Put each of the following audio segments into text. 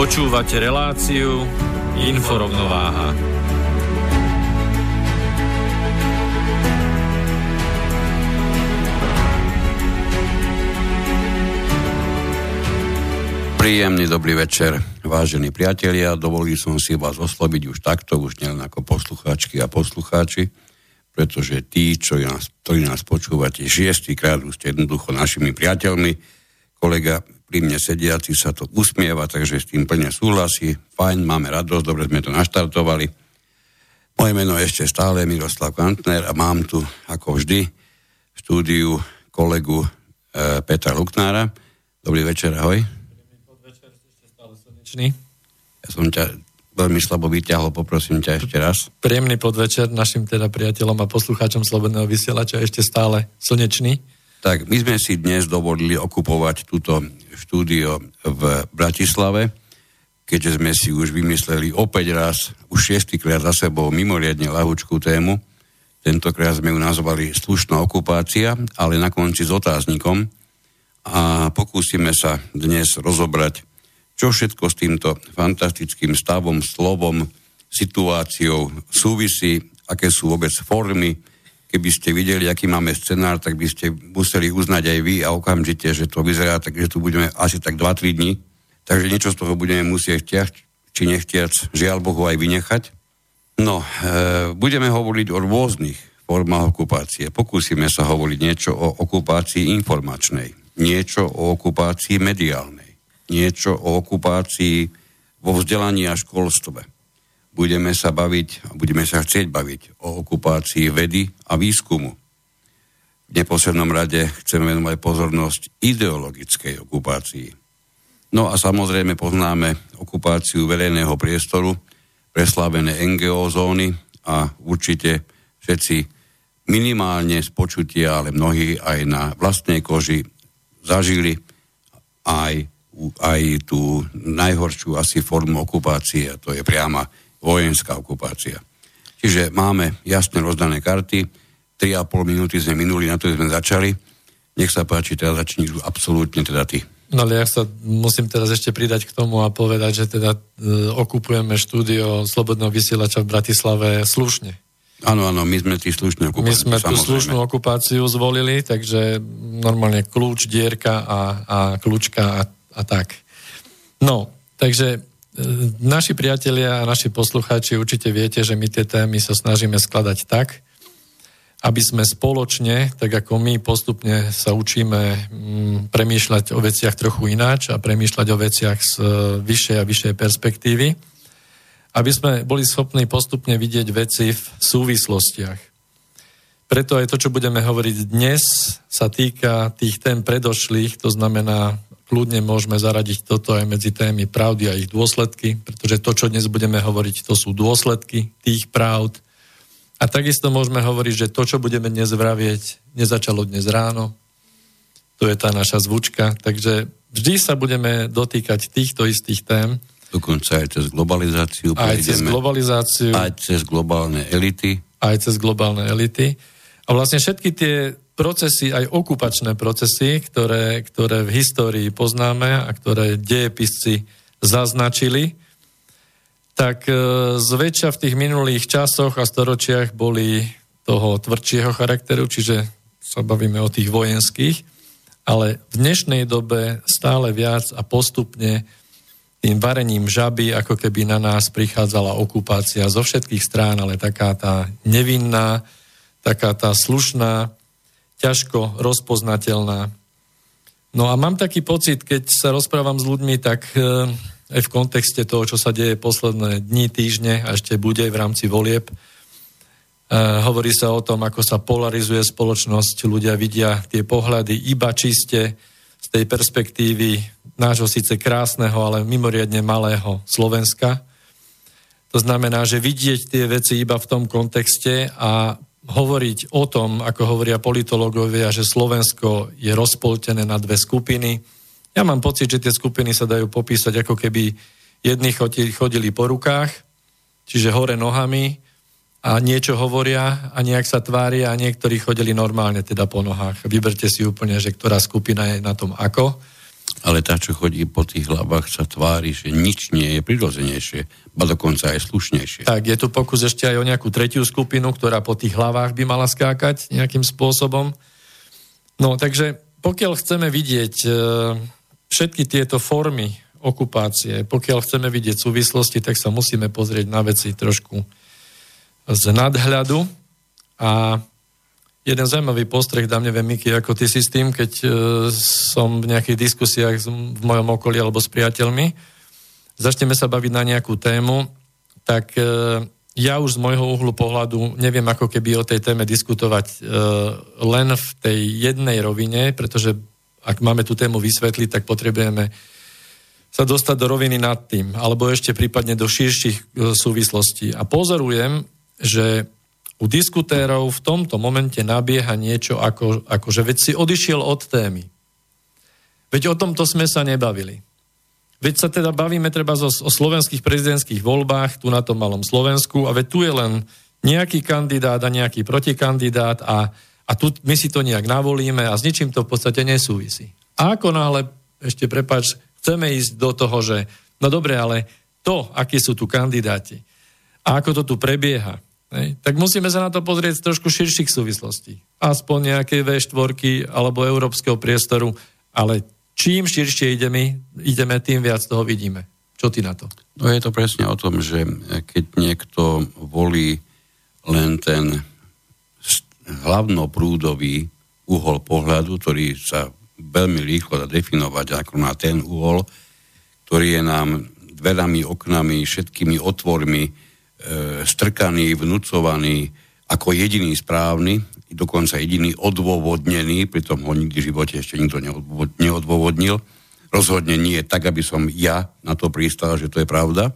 Počúvate reláciu Inforovnováha. Príjemný dobrý večer, vážení priatelia. Dovolil som si vás osloviť už takto, už nielen ako poslucháčky a poslucháči, pretože tí, čo nás, ktorí nás počúvate šiestýkrát, už ste jednoducho našimi priateľmi. Kolega pri mne sediaci sa to usmieva, takže s tým plne súhlasí. Fajn, máme radosť, dobre sme to naštartovali. Moje meno je ešte stále Miroslav Kantner a mám tu, ako vždy, v štúdiu kolegu e, Petra Luknára. Dobrý večer, ahoj. Podvečer, ešte stále slnečný. Ja som ťa veľmi slabo vyťahol, poprosím ťa ešte raz. Príjemný podvečer našim teda priateľom a poslucháčom Slobodného vysielača ešte stále slnečný. Tak my sme si dnes dovolili okupovať túto štúdio v Bratislave, keďže sme si už vymysleli opäť raz, už šiestýkrát za sebou mimoriadne lahúčkú tému. Tentokrát sme ju nazvali slušná okupácia, ale na konci s otáznikom a pokúsime sa dnes rozobrať, čo všetko s týmto fantastickým stavom, slovom, situáciou súvisí, aké sú vôbec formy, keby ste videli, aký máme scenár, tak by ste museli uznať aj vy a okamžite, že to vyzerá tak, že tu budeme asi tak 2-3 dní. Takže niečo z toho budeme musieť chtiať, či nechtiac, žiaľ Bohu, aj vynechať. No, e, budeme hovoriť o rôznych formách okupácie. Pokúsime sa hovoriť niečo o okupácii informačnej, niečo o okupácii mediálnej, niečo o okupácii vo vzdelaní a školstve budeme sa baviť a budeme sa chcieť baviť o okupácii vedy a výskumu. V neposlednom rade chceme venovať pozornosť ideologickej okupácii. No a samozrejme poznáme okupáciu verejného priestoru, preslávené NGO zóny a určite všetci minimálne z počutia, ale mnohí aj na vlastnej koži zažili aj, aj tú najhoršiu asi formu okupácie, a to je priama vojenská okupácia. Čiže máme jasne rozdané karty, 3,5 minúty sme minuli, na to sme začali. Nech sa páči, teraz začni absolútne teda ty. No ale ja sa musím teraz ešte pridať k tomu a povedať, že teda e, okupujeme štúdio Slobodného vysielača v Bratislave slušne. Áno, áno, my sme tí slušní okupáciu. My sme tú slušnú okupáciu zvolili, takže normálne kľúč, dierka a, a kľúčka a, a tak. No, takže naši priatelia a naši poslucháči určite viete, že my tie témy sa snažíme skladať tak, aby sme spoločne, tak ako my postupne sa učíme mm, premýšľať o veciach trochu ináč a premýšľať o veciach z e, vyššej a vyššej perspektívy, aby sme boli schopní postupne vidieť veci v súvislostiach. Preto aj to, čo budeme hovoriť dnes, sa týka tých tém predošlých, to znamená kľudne môžeme zaradiť toto aj medzi témy pravdy a ich dôsledky, pretože to, čo dnes budeme hovoriť, to sú dôsledky tých pravd. A takisto môžeme hovoriť, že to, čo budeme dnes vravieť, nezačalo dnes ráno. To je tá naša zvučka. Takže vždy sa budeme dotýkať týchto istých tém. Dokonca aj cez globalizáciu. Aj cez globalizáciu. Aj cez globálne elity. Aj cez globálne elity. A vlastne všetky tie procesy, aj okupačné procesy, ktoré, ktoré v histórii poznáme a ktoré dejepisci zaznačili, tak e, zväčša v tých minulých časoch a storočiach boli toho tvrdšieho charakteru, čiže sa bavíme o tých vojenských, ale v dnešnej dobe stále viac a postupne tým varením žaby, ako keby na nás prichádzala okupácia zo všetkých strán, ale taká tá nevinná, taká tá slušná, ťažko rozpoznateľná. No a mám taký pocit, keď sa rozprávam s ľuďmi, tak e, aj v kontexte toho, čo sa deje posledné dni, týždne a ešte bude v rámci volieb, e, hovorí sa o tom, ako sa polarizuje spoločnosť, ľudia vidia tie pohľady iba čiste z tej perspektívy nášho síce krásneho, ale mimoriadne malého Slovenska. To znamená, že vidieť tie veci iba v tom kontexte a hovoriť o tom, ako hovoria politológovia, že Slovensko je rozpoltené na dve skupiny. Ja mám pocit, že tie skupiny sa dajú popísať ako keby jedni chodili po rukách, čiže hore nohami a niečo hovoria a nejak sa tvária a niektorí chodili normálne teda po nohách. Vyberte si úplne, že ktorá skupina je na tom ako ale tá, čo chodí po tých hlavách, sa tvári, že nič nie je prirodzenejšie, ba dokonca aj slušnejšie. Tak, je tu pokus ešte aj o nejakú tretiu skupinu, ktorá po tých hlavách by mala skákať nejakým spôsobom. No, takže pokiaľ chceme vidieť e, všetky tieto formy okupácie, pokiaľ chceme vidieť súvislosti, tak sa musíme pozrieť na veci trošku z nadhľadu a jeden zaujímavý postreh dám, neviem, Miky, ako ty si s tým, keď e, som v nejakých diskusiách v mojom okolí alebo s priateľmi, začneme sa baviť na nejakú tému, tak e, ja už z môjho uhlu pohľadu neviem ako keby o tej téme diskutovať e, len v tej jednej rovine, pretože ak máme tú tému vysvetliť, tak potrebujeme sa dostať do roviny nad tým, alebo ešte prípadne do širších súvislostí. A pozorujem, že u diskutérov v tomto momente nabieha niečo ako, ako že veď si odišiel od témy. Veď o tomto sme sa nebavili. Veď sa teda bavíme treba o, o slovenských prezidentských voľbách tu na tom malom Slovensku a veď tu je len nejaký kandidát a nejaký protikandidát a, a tu my si to nejak navolíme a s ničím to v podstate nesúvisí. A ako náhle, ešte prepač, chceme ísť do toho, že no dobre, ale to, akí sú tu kandidáti a ako to tu prebieha, Hej. Tak musíme sa na to pozrieť z trošku širších súvislostí. Aspoň nejakej V4 alebo európskeho priestoru, ale čím širšie ideme, ideme, tým viac toho vidíme. Čo ty na to? No je to presne o tom, že keď niekto volí len ten hlavnoprúdový uhol pohľadu, ktorý sa veľmi rýchlo dá definovať ako na ten uhol, ktorý je nám dverami, oknami, všetkými otvormi strkaný, vnúcovaný ako jediný správny, dokonca jediný odôvodnený, pritom ho nikdy v živote ešte nikto neodôvodnil. Rozhodne nie tak, aby som ja na to pristal, že to je pravda.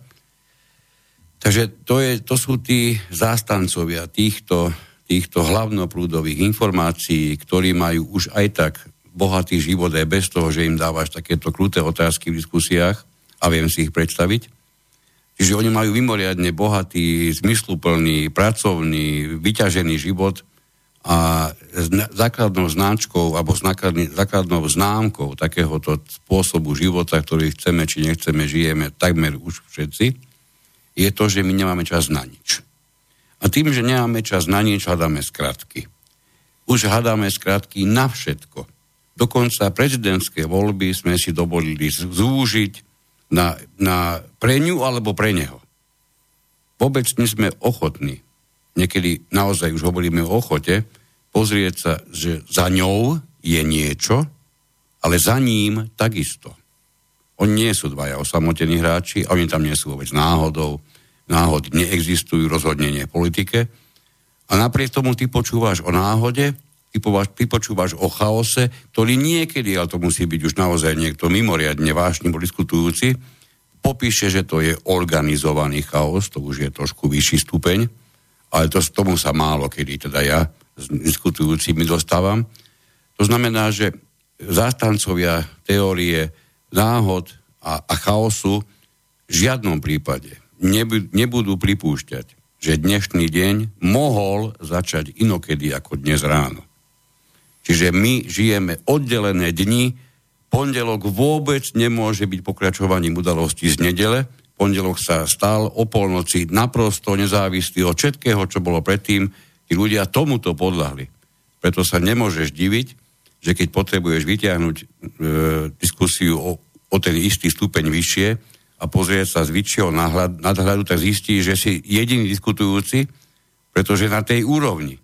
Takže to, je, to sú tí zástancovia týchto, týchto hlavnoprúdových informácií, ktorí majú už aj tak bohatý život aj bez toho, že im dávaš takéto kruté otázky v diskusiách a viem si ich predstaviť. Čiže oni majú mimoriadne bohatý, zmysluplný, pracovný, vyťažený život a základnou značkou alebo základnou známkou takéhoto spôsobu života, ktorý chceme či nechceme, žijeme takmer už všetci, je to, že my nemáme čas na nič. A tým, že nemáme čas na nič, hľadáme skratky. Už hľadáme skratky na všetko. Dokonca prezidentské voľby sme si dovolili zúžiť na, na pre ňu alebo pre neho. Vôbec nie sme ochotní, niekedy naozaj už hovoríme o ochote, pozrieť sa, že za ňou je niečo, ale za ním takisto. Oni nie sú dvaja osamotení hráči, oni tam nie sú vôbec náhodou, náhody neexistujú, rozhodne nie v politike. A napriek tomu ty počúvaš o náhode, ty, považ, ty počúvaš o chaose, ktorý niekedy, ale to musí byť už naozaj niekto mimoriadne vážne diskutujúci, popíše, že to je organizovaný chaos, to už je trošku vyšší stupeň, ale to, tomu sa málo kedy teda ja s diskutujúcimi dostávam. To znamená, že zástancovia teórie náhod a, a chaosu v žiadnom prípade nebudú pripúšťať, že dnešný deň mohol začať inokedy ako dnes ráno. Čiže my žijeme oddelené dni, pondelok vôbec nemôže byť pokračovaním udalostí z nedele, pondelok sa stal o polnoci naprosto nezávislý od všetkého, čo bolo predtým, tí ľudia tomuto podľahli. Preto sa nemôžeš diviť, že keď potrebuješ vyťahnuť e, diskusiu o, o ten istý stupeň vyššie a a pozrie sa z vyššieho nadhľadu, tak zistí, že si jediný diskutujúci, pretože na tej úrovni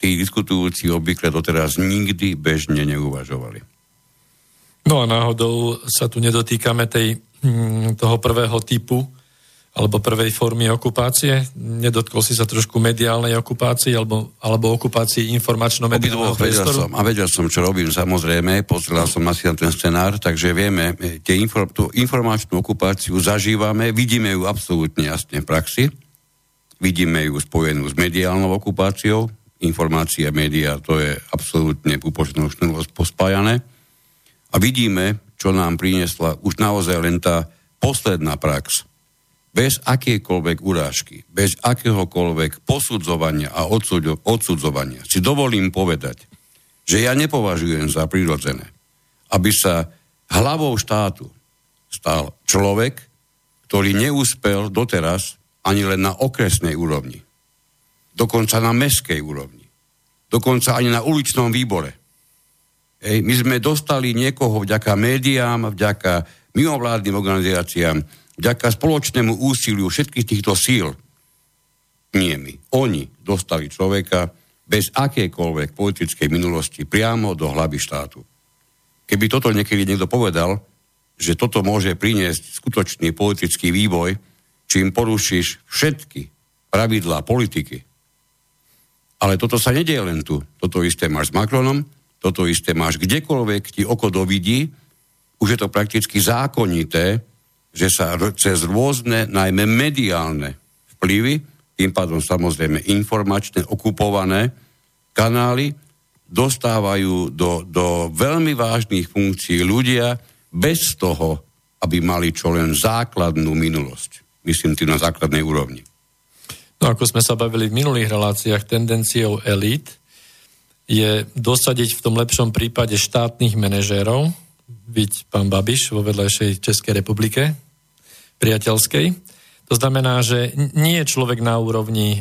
tí diskutujúci obvykle doteraz nikdy bežne neuvažovali. No a náhodou sa tu nedotýkame tej, hm, toho prvého typu alebo prvej formy okupácie? Nedotkol si sa trošku mediálnej okupácii alebo, alebo okupácii informačno-mediálneho priestoru? Som, a vedel som, čo robím, samozrejme. Pozrel som asi na ten scenár, takže vieme, tie inform, tú informačnú okupáciu zažívame, vidíme ju absolútne jasne v praxi, vidíme ju spojenú s mediálnou okupáciou, informácie médiá, to je absolútne upočtnou pospájané. A vidíme, čo nám priniesla už naozaj len tá posledná prax, bez akékoľvek urážky, bez akéhokoľvek posudzovania a odsudzovania si dovolím povedať, že ja nepovažujem za prirodzené, aby sa hlavou štátu stal človek, ktorý neúspel doteraz ani len na okresnej úrovni. Dokonca na meskej úrovni. Dokonca ani na uličnom výbore. Ej, my sme dostali niekoho vďaka médiám, vďaka mimovládnym organizáciám, vďaka spoločnému úsiliu všetkých týchto síl, nie my, oni dostali človeka bez akékoľvek politickej minulosti priamo do hlavy štátu. Keby toto niekedy niekto povedal, že toto môže priniesť skutočný politický vývoj, čím porušíš všetky pravidlá politiky. Ale toto sa nedieje len tu. Toto isté máš s Macronom, toto isté máš kdekoľvek ti oko dovidí, už je to prakticky zákonité, že sa cez rôzne, najmä mediálne vplyvy, tým pádom samozrejme informačné, okupované kanály, dostávajú do, do veľmi vážnych funkcií ľudia bez toho, aby mali čo len základnú minulosť. Myslím tým na základnej úrovni. No ako sme sa bavili v minulých reláciách, tendenciou elít je dosadiť v tom lepšom prípade štátnych manažérov, byť pán Babiš vo vedľajšej Českej republike, priateľskej. To znamená, že nie je človek na úrovni e,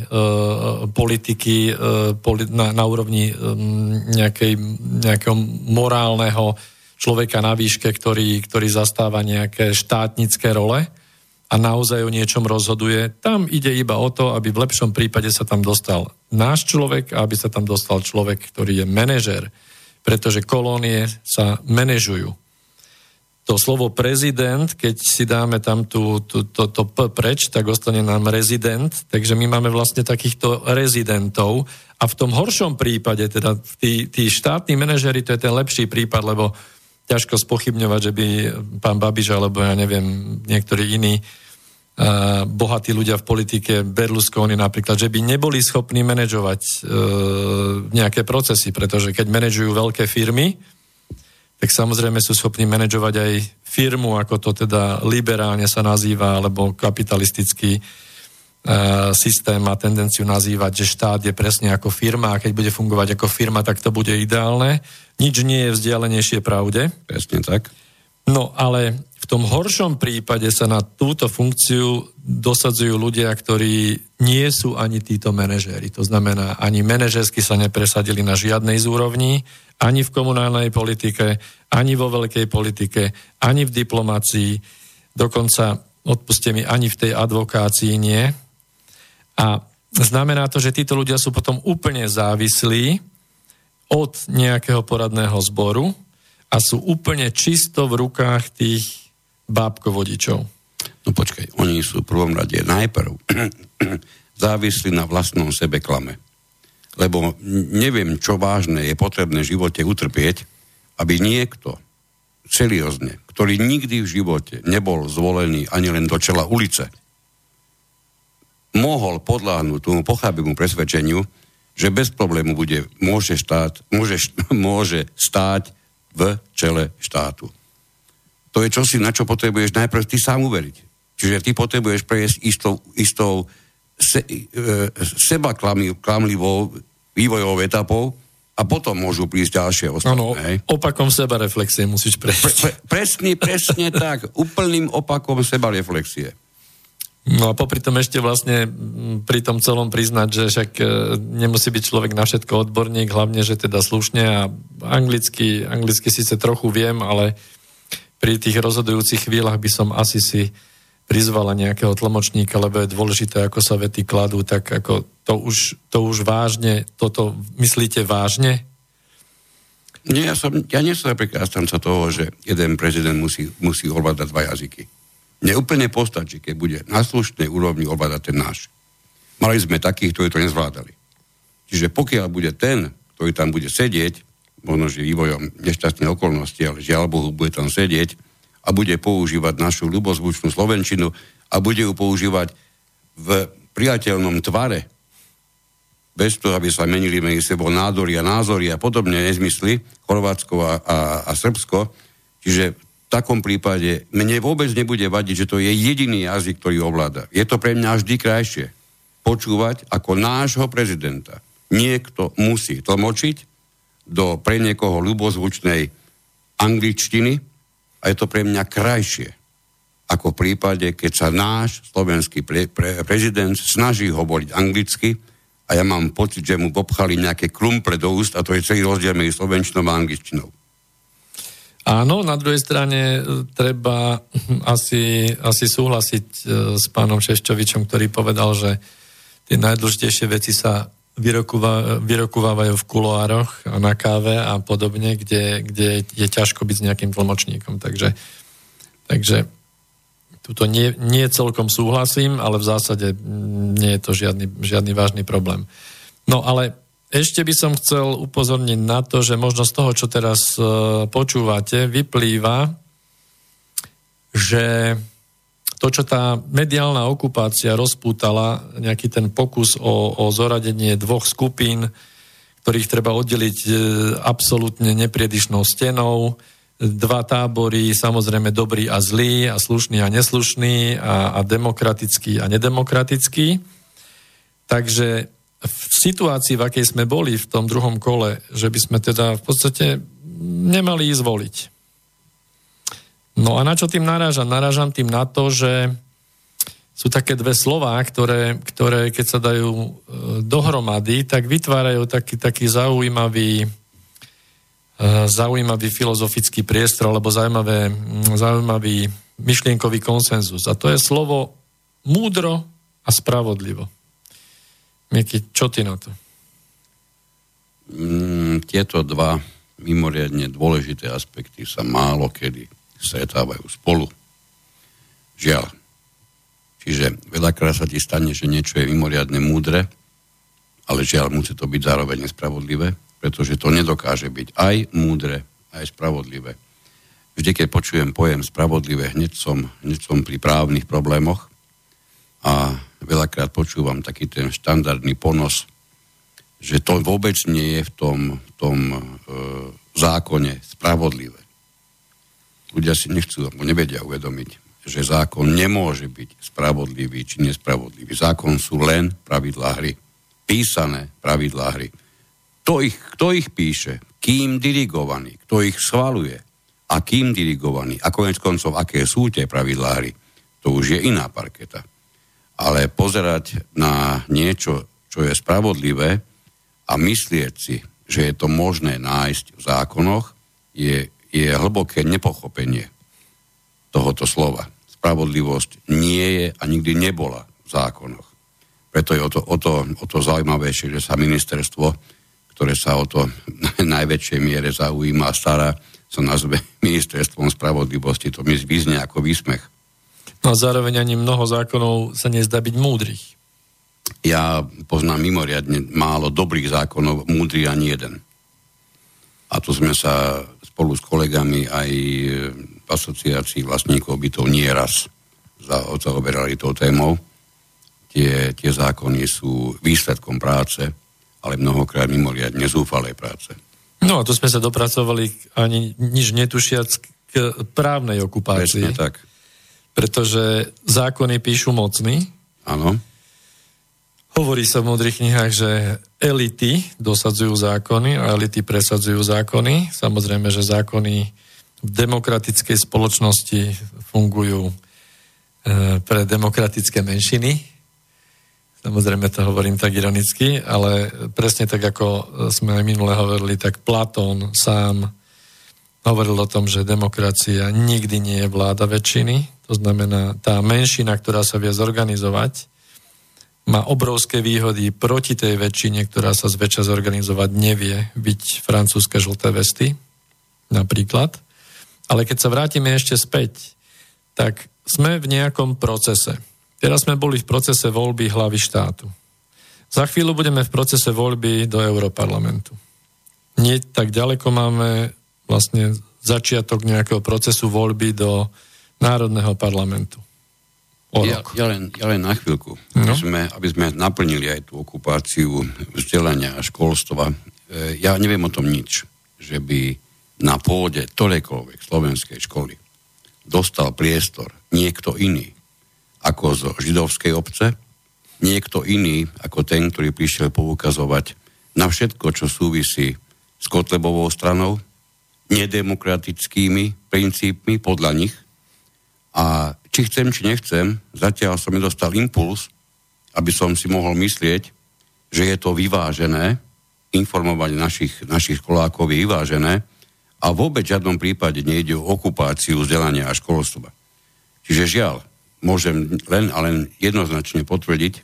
politiky, e, poli, na, na úrovni e, nejakej, nejakého morálneho človeka na výške, ktorý, ktorý zastáva nejaké štátnické role a naozaj o niečom rozhoduje. Tam ide iba o to, aby v lepšom prípade sa tam dostal náš človek a aby sa tam dostal človek, ktorý je manažer, pretože kolónie sa manažujú to slovo prezident, keď si dáme tam tú, tú, to, to P preč, tak ostane nám rezident, takže my máme vlastne takýchto rezidentov a v tom horšom prípade, teda tí, tí štátni manažery, to je ten lepší prípad, lebo ťažko spochybňovať, že by pán Babiš alebo ja neviem, niektorí iní uh, bohatí ľudia v politike, Berlusconi napríklad, že by neboli schopní manažovať uh, nejaké procesy, pretože keď manažujú veľké firmy, tak samozrejme sú schopní manažovať aj firmu, ako to teda liberálne sa nazýva, alebo kapitalistický e, systém má tendenciu nazývať, že štát je presne ako firma a keď bude fungovať ako firma, tak to bude ideálne. Nič nie je vzdialenejšie pravde. Presne tak. No ale v tom horšom prípade sa na túto funkciu dosadzujú ľudia, ktorí nie sú ani títo manažéri. To znamená, ani manažersky sa nepresadili na žiadnej z úrovní, ani v komunálnej politike, ani vo veľkej politike, ani v diplomácii, dokonca, odpuste mi, ani v tej advokácii nie. A znamená to, že títo ľudia sú potom úplne závislí od nejakého poradného zboru a sú úplne čisto v rukách tých bábkovodičov. No počkaj, oni sú v prvom rade najprv závislí na vlastnom sebe klame lebo neviem, čo vážne je potrebné v živote utrpieť, aby niekto seriózne, ktorý nikdy v živote nebol zvolený ani len do čela ulice, mohol podľahnúť tomu pochábimu presvedčeniu, že bez problému bude, môže, štát, môže, môže stáť v čele štátu. To je čosi, na čo potrebuješ najprv ty sám uveriť. Čiže ty potrebuješ prejsť istou, istou se, e, seba klamlivou vývojovou etapou a potom môžu prísť ďalšie ostatné. Áno, opakom seba reflexie musíš prejsť. Pre, pre, presne, presne tak. Úplným opakom seba reflexie. No a popri tom ešte vlastne pri tom celom priznať, že však e, nemusí byť človek na všetko odborník, hlavne, že teda slušne a anglicky, anglicky síce trochu viem, ale pri tých rozhodujúcich chvíľach by som asi si prizvala nejakého tlmočníka, lebo je dôležité, ako sa vety kladú, tak ako to už, to už vážne, toto myslíte vážne? Nie, ja, som, ja nie som napríklad toho, že jeden prezident musí, musí ovládať dva jazyky. Mne úplne postačí, keď bude na slušnej úrovni ovládať ten náš. Mali sme takých, ktorí to nezvládali. Čiže pokiaľ bude ten, ktorý tam bude sedieť, možno, že vývojom nešťastnej okolnosti, ale žiaľ Bohu, bude tam sedieť a bude používať našu ľubozvučnú slovenčinu a bude ju používať v priateľnom tvare, bez toho, aby sa menili medzi sebou nádory a názory a podobne nezmysly, Chorvátsko a, a, a Srbsko. Čiže takom prípade mne vôbec nebude vadiť, že to je jediný jazyk, ktorý ovláda. Je to pre mňa vždy krajšie počúvať ako nášho prezidenta. Niekto musí tlmočiť do pre niekoho ľubozvučnej angličtiny a je to pre mňa krajšie ako v prípade, keď sa náš slovenský pre, pre, prezident snaží hovoriť anglicky a ja mám pocit, že mu popchali nejaké krumple do úst a to je celý rozdiel medzi slovenčinou a angličtinou. Áno, na druhej strane e, treba asi, asi súhlasiť e, s pánom Šeščovičom, ktorý povedal, že tie najdôležitejšie veci sa vyrokovávajú v kuloároch a na káve a podobne, kde, kde je ťažko byť s nejakým tlmočníkom. Takže, takže tuto nie, nie celkom súhlasím, ale v zásade nie je to žiadny, žiadny vážny problém. No ale ešte by som chcel upozorniť na to, že možno z toho, čo teraz uh, počúvate, vyplýva, že to, čo tá mediálna okupácia rozpútala, nejaký ten pokus o, o zoradenie dvoch skupín, ktorých treba oddeliť e, absolútne nepriedišnou stenou, dva tábory, samozrejme dobrý a zlý, a slušný a neslušný, a, a demokratický a nedemokratický. Takže v situácii, v akej sme boli v tom druhom kole, že by sme teda v podstate nemali ísť voliť No a na čo tým narážam? Narážam tým na to, že sú také dve slova, ktoré, ktoré keď sa dajú e, dohromady, tak vytvárajú taký, taký zaujímavý, e, zaujímavý filozofický priestor alebo zaujímavé, zaujímavý myšlienkový konsenzus. A to je slovo múdro a spravodlivo. Mieky, čo ty na to? Mm, tieto dva mimoriadne dôležité aspekty sa málo kedy stretávajú spolu. Žiaľ. Čiže veľakrát sa ti stane, že niečo je mimoriadne múdre, ale žiaľ musí to byť zároveň nespravodlivé, pretože to nedokáže byť aj múdre, aj spravodlivé. Vždy, keď počujem pojem spravodlivé, hneď som, hneď som pri právnych problémoch a veľakrát počúvam taký ten štandardný ponos, že to vôbec nie je v tom, tom e, zákone spravodlivé ľudia si nechcú alebo nevedia uvedomiť, že zákon nemôže byť spravodlivý či nespravodlivý. Zákon sú len pravidlá hry. Písané pravidlá hry. Kto ich, kto ich píše? Kým dirigovaný? Kto ich schvaluje? A kým dirigovaný? A konec koncov, aké sú tie pravidlá hry? To už je iná parketa. Ale pozerať na niečo, čo je spravodlivé a myslieť si, že je to možné nájsť v zákonoch, je je hlboké nepochopenie tohoto slova. Spravodlivosť nie je a nikdy nebola v zákonoch. Preto je o to, o to, o to zaujímavejšie, že sa ministerstvo, ktoré sa o to najväčšej miere zaujíma a stará, sa nazve ministerstvom spravodlivosti. To mi vyznie ako výsmech. A zároveň ani mnoho zákonov sa nezdá byť múdrych. Ja poznám mimoriadne málo dobrých zákonov, múdry ani jeden. A tu sme sa spolu s kolegami aj v asociácii vlastníkov bytov nie raz zaoberali tou témou. Tie, tie zákony sú výsledkom práce, ale mnohokrát mimoriadne zúfalej práce. No a tu sme sa dopracovali ani nič netušiac k právnej okupácii. Presne tak. Pretože zákony píšu mocní. Áno. Hovorí sa v modrých knihách, že elity dosadzujú zákony a elity presadzujú zákony. Samozrejme, že zákony v demokratickej spoločnosti fungujú e, pre demokratické menšiny. Samozrejme to hovorím tak ironicky, ale presne tak, ako sme minule hovorili, tak Platón sám hovoril o tom, že demokracia nikdy nie je vláda väčšiny, to znamená tá menšina, ktorá sa vie zorganizovať, má obrovské výhody proti tej väčšine, ktorá sa zväčša zorganizovať nevie, byť francúzske žlté vesty, napríklad. Ale keď sa vrátime ešte späť, tak sme v nejakom procese. Teraz sme boli v procese voľby hlavy štátu. Za chvíľu budeme v procese voľby do Európarlamentu. Nie tak ďaleko máme vlastne začiatok nejakého procesu voľby do Národného parlamentu. Ja, ja, len, ja len na chvíľku, no. aby, sme, aby sme naplnili aj tú okupáciu vzdelania a školstva. E, ja neviem o tom nič, že by na pôde ktorejkoľvek slovenskej školy dostal priestor niekto iný ako zo židovskej obce, niekto iný ako ten, ktorý prišiel poukazovať na všetko, čo súvisí s Kotlebovou stranou, nedemokratickými princípmi podľa nich – a či chcem, či nechcem, zatiaľ som mi dostal impuls, aby som si mohol myslieť, že je to vyvážené, informovať našich, našich školákov je vyvážené a vôbec v žiadnom prípade nejde o okupáciu vzdelania a školstva. Čiže žiaľ, môžem len a len jednoznačne potvrdiť,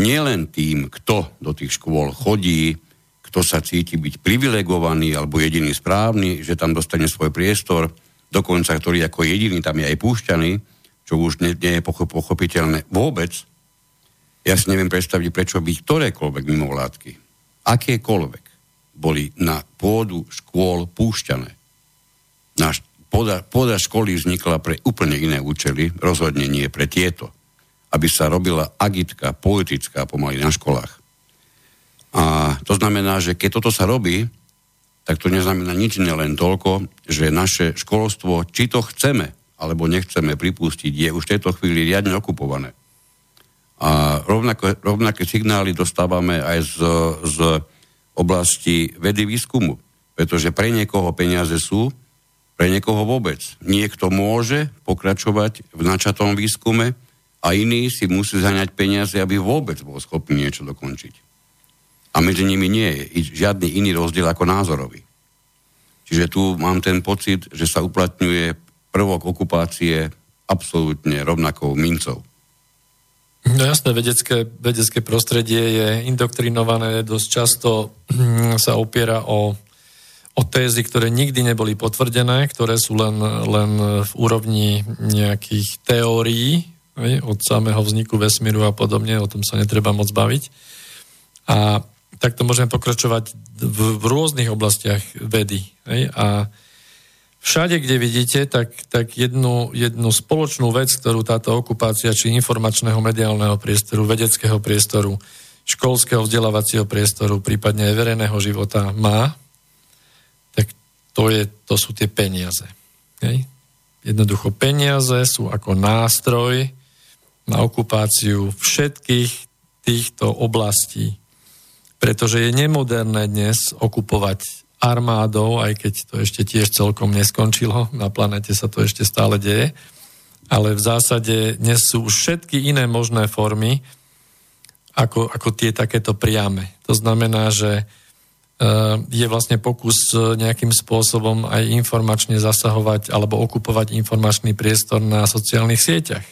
nielen tým, kto do tých škôl chodí, kto sa cíti byť privilegovaný alebo jediný správny, že tam dostane svoj priestor, dokonca ktorý ako jediný tam je aj púšťaný, čo už nie, nie je pochopiteľné vôbec, ja si neviem predstaviť, prečo by ktorékoľvek mimovládky, akékoľvek, boli na pôdu škôl púšťané. Náš poda, poda školy vznikla pre úplne iné účely, rozhodne nie pre tieto. Aby sa robila agitka politická pomaly na školách. A to znamená, že keď toto sa robí, tak to neznamená nič iné len toľko, že naše školstvo, či to chceme alebo nechceme pripustiť, je už v tejto chvíli riadne okupované. A rovnako, rovnaké signály dostávame aj z, z oblasti vedy výskumu, pretože pre niekoho peniaze sú, pre niekoho vôbec. Niekto môže pokračovať v načatom výskume a iný si musí zaňať peniaze, aby vôbec bol schopný niečo dokončiť a medzi nimi nie je žiadny iný rozdiel ako názorový. Čiže tu mám ten pocit, že sa uplatňuje prvok okupácie absolútne rovnakou mincov. No jasné, vedecké, vedecké prostredie je indoktrinované, dosť často hm, sa opiera o, o tézy, ktoré nikdy neboli potvrdené, ktoré sú len, len v úrovni nejakých teórií, od samého vzniku vesmíru a podobne, o tom sa netreba moc baviť. A takto môžeme pokračovať v, v rôznych oblastiach vedy. Hej? A všade, kde vidíte, tak, tak jednu, jednu spoločnú vec, ktorú táto okupácia či informačného mediálneho priestoru, vedeckého priestoru, školského vzdelávacieho priestoru, prípadne aj verejného života má, tak to, je, to sú tie peniaze. Hej? Jednoducho peniaze sú ako nástroj na okupáciu všetkých týchto oblastí pretože je nemoderné dnes okupovať armádou, aj keď to ešte tiež celkom neskončilo, na planete sa to ešte stále deje, ale v zásade dnes sú už všetky iné možné formy, ako, ako tie takéto priame. To znamená, že e, je vlastne pokus nejakým spôsobom aj informačne zasahovať alebo okupovať informačný priestor na sociálnych sieťach.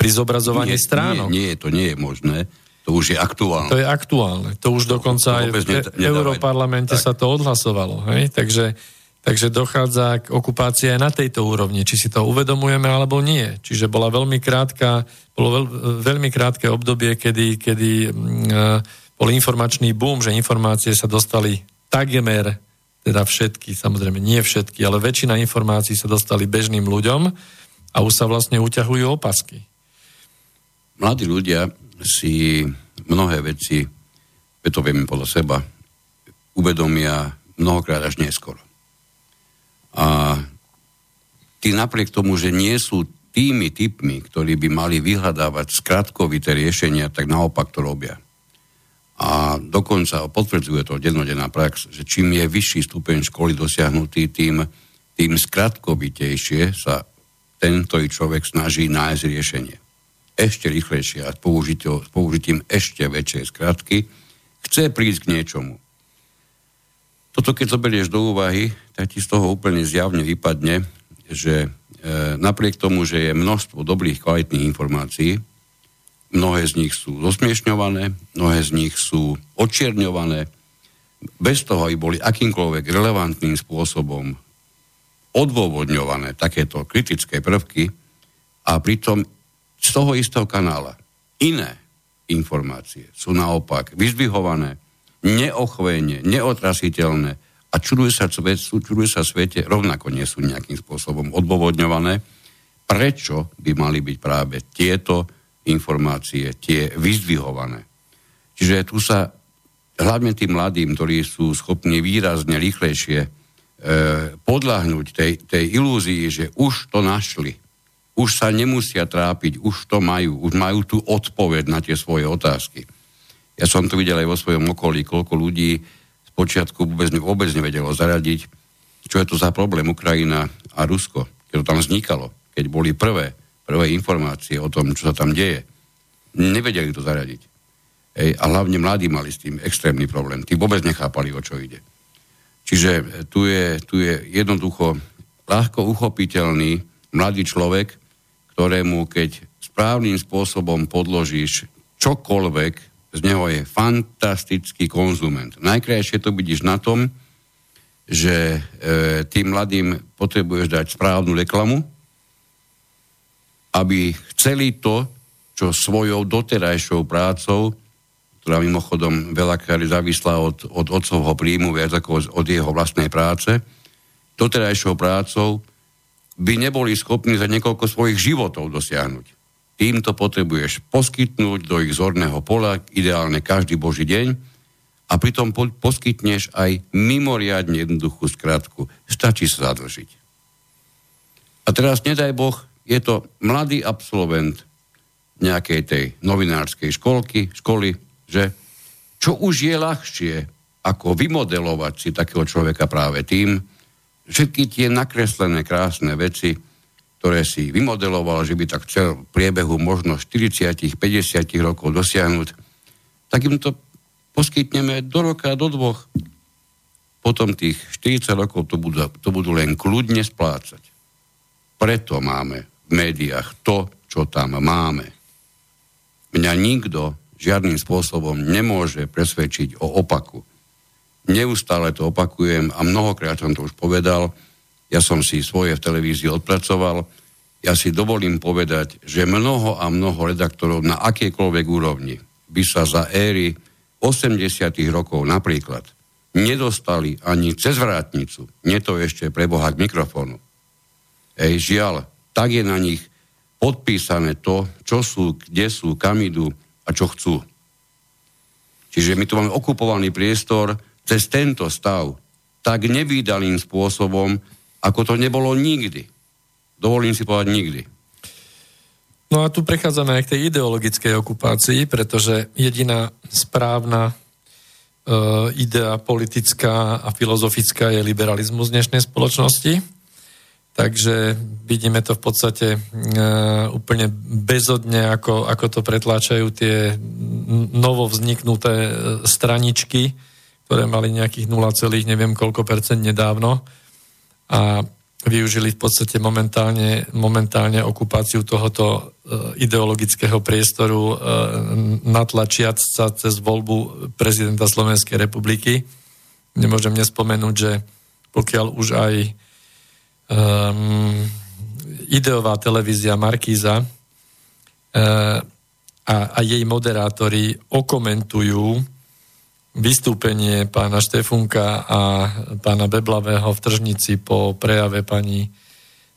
Pri zobrazovaní nie, stránok. Nie, nie, to nie je možné. To už je aktuálne. To je aktuálne. To už dokonca to aj v Európarlamente sa to odhlasovalo. Hej? Takže, takže dochádza k okupácii aj na tejto úrovni, či si to uvedomujeme alebo nie. Čiže bola veľmi krátka, bolo veľ, veľmi krátke obdobie, kedy, kedy uh, bol informačný boom, že informácie sa dostali takmer, teda všetky, samozrejme nie všetky, ale väčšina informácií sa dostali bežným ľuďom a už sa vlastne uťahujú opasky. Mladí ľudia si mnohé veci, to vieme podľa seba, uvedomia mnohokrát až neskoro. A tí napriek tomu, že nie sú tými typmi, ktorí by mali vyhľadávať skratkovité riešenia, tak naopak to robia. A dokonca potvrdzuje to dennodenná prax, že čím je vyšší stupeň školy dosiahnutý, tým, tým skratkovitejšie sa tento človek snaží nájsť riešenie ešte rýchlejšie a s, použitím ešte väčšej skratky, chce prísť k niečomu. Toto keď zoberieš do úvahy, tak ti z toho úplne zjavne vypadne, že e, napriek tomu, že je množstvo dobrých, kvalitných informácií, mnohé z nich sú zosmiešňované, mnohé z nich sú odčierňované, bez toho, aby boli akýmkoľvek relevantným spôsobom odôvodňované takéto kritické prvky a pritom z toho istého kanála iné informácie sú naopak vyzdvihované, neochvejne, neotrasiteľné a čuduje sa, svet, čuduje sa svete, rovnako nie sú nejakým spôsobom odôvodňované, prečo by mali byť práve tieto informácie, tie vyzdvihované. Čiže tu sa hlavne tým mladým, ktorí sú schopní výrazne rýchlejšie e, podľahnúť tej, tej ilúzii, že už to našli, už sa nemusia trápiť, už to majú, už majú tú odpoveď na tie svoje otázky. Ja som to videl aj vo svojom okolí, koľko ľudí z počiatku vôbec, vôbec nevedelo zaradiť, čo je to za problém Ukrajina a Rusko, keď to tam vznikalo, keď boli prvé, prvé informácie o tom, čo sa tam deje. Nevedeli to zaradiť. Ej, a hlavne mladí mali s tým extrémny problém. Tí vôbec nechápali, o čo ide. Čiže e, tu je, tu je jednoducho ľahko uchopiteľný mladý človek, ktorému keď správnym spôsobom podložíš čokoľvek, z neho je fantastický konzument. Najkrajšie to vidíš na tom, že e, tým mladým potrebuješ dať správnu reklamu, aby chceli to, čo svojou doterajšou prácou ktorá mimochodom veľakrát závislá od, od otcovho príjmu viac ako od jeho vlastnej práce, doterajšou prácou by neboli schopní za niekoľko svojich životov dosiahnuť. Týmto potrebuješ poskytnúť do ich zorného pola, ideálne každý boží deň, a pritom po, poskytneš aj mimoriadne jednoduchú skratku. Stačí sa zadlžiť. A teraz, nedaj Boh, je to mladý absolvent nejakej tej novinárskej školky, školy, že čo už je ľahšie, ako vymodelovať si takého človeka práve tým, všetky tie nakreslené krásne veci, ktoré si vymodeloval, že by tak chcel v priebehu možno 40-50 rokov dosiahnuť, tak im to poskytneme do roka, do dvoch. Potom tých 40 rokov to budú, to budú len kľudne splácať. Preto máme v médiách to, čo tam máme. Mňa nikto žiadnym spôsobom nemôže presvedčiť o opaku. Neustále to opakujem a mnohokrát som to už povedal. Ja som si svoje v televízii odpracoval. Ja si dovolím povedať, že mnoho a mnoho redaktorov na akékoľvek úrovni by sa za éry 80. rokov napríklad nedostali ani cez vrátnicu. Nie to ešte pre Boha k mikrofónu. Ej, žiaľ, tak je na nich podpísané to, čo sú, kde sú, kam idú, a čo chcú. Čiže my tu máme okupovaný priestor cez tento stav tak nevýdalým spôsobom, ako to nebolo nikdy. Dovolím si povedať nikdy. No a tu prechádzame aj k tej ideologickej okupácii, pretože jediná správna e, idea politická a filozofická je liberalizmus dnešnej spoločnosti. Takže vidíme to v podstate e, úplne bezodne, ako, ako to pretláčajú tie novo vzniknuté e, straničky, ktoré mali nejakých 0, neviem koľko percent nedávno a využili v podstate momentálne, momentálne okupáciu tohoto e, ideologického priestoru e, natlačiac sa cez voľbu prezidenta Slovenskej republiky. Nemôžem nespomenúť, že pokiaľ už aj um, ideová televízia Markíza uh, a, a jej moderátori okomentujú vystúpenie pána Štefunka a pána Beblavého v Tržnici po prejave pani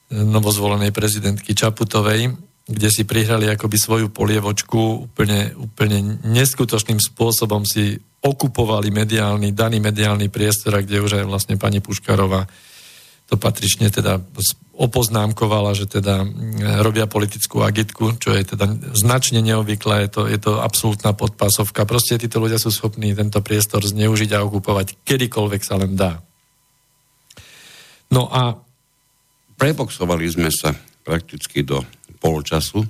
novozvolenej prezidentky Čaputovej, kde si prihrali akoby svoju polievočku úplne, úplne neskutočným spôsobom si okupovali mediálny, daný mediálny priestor, kde už aj vlastne pani Puškarová to patrične teda opoznámkovala, že teda robia politickú agitku, čo je teda značne neobvyklé, je to, je to absolútna podpasovka. Proste títo ľudia sú schopní tento priestor zneužiť a okupovať kedykoľvek sa len dá. No a... Preboxovali sme sa prakticky do polčasu.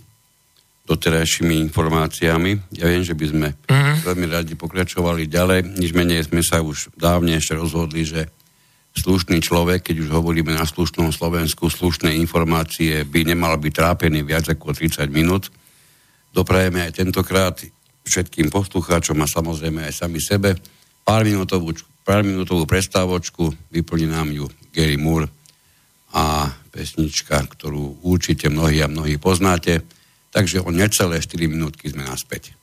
doterajšími informáciami. Ja viem, že by sme mm. veľmi radi pokračovali ďalej, nič menej sme sa už dávne ešte rozhodli, že slušný človek, keď už hovoríme na slušnom Slovensku, slušné informácie by nemal byť trápený viac ako 30 minút. Doprajeme aj tentokrát všetkým poslucháčom a samozrejme aj sami sebe pár minútovú, pár minútovú prestávočku, vyplní nám ju Gary Moore a pesnička, ktorú určite mnohí a mnohí poznáte. Takže o necelé 4 minútky sme naspäť.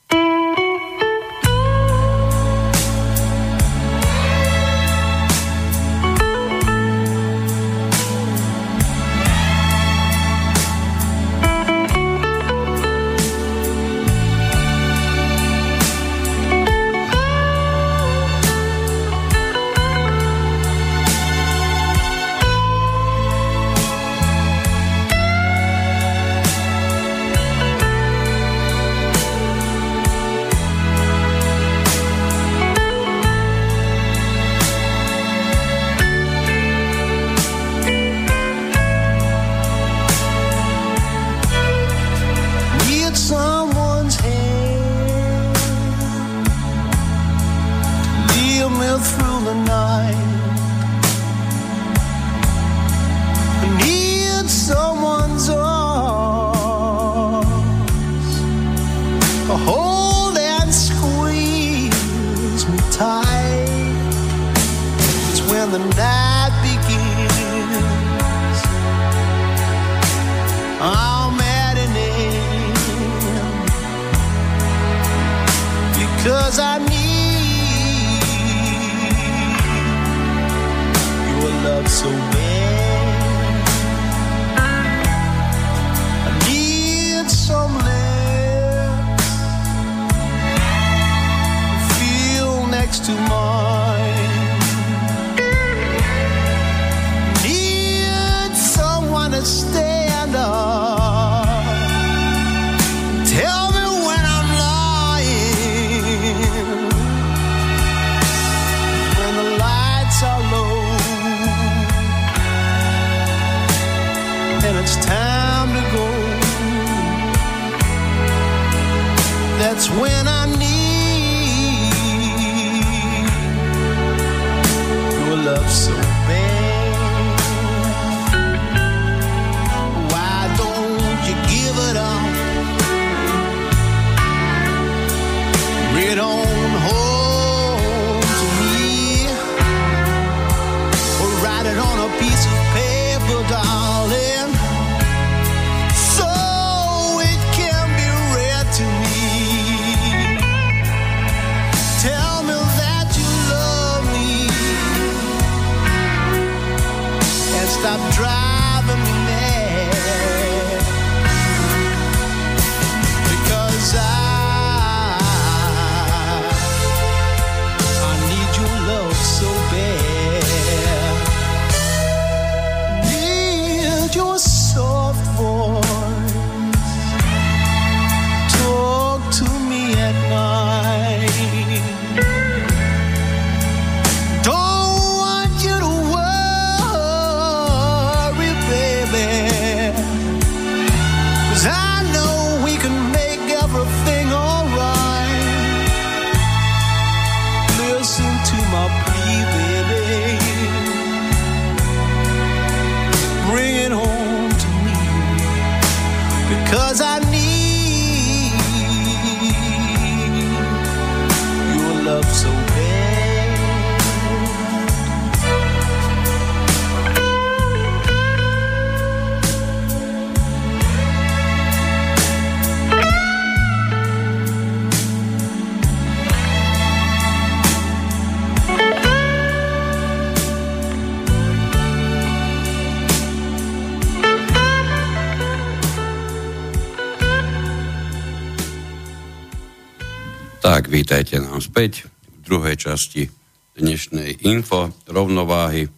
Vítajte nám späť v druhej časti dnešnej info rovnováhy,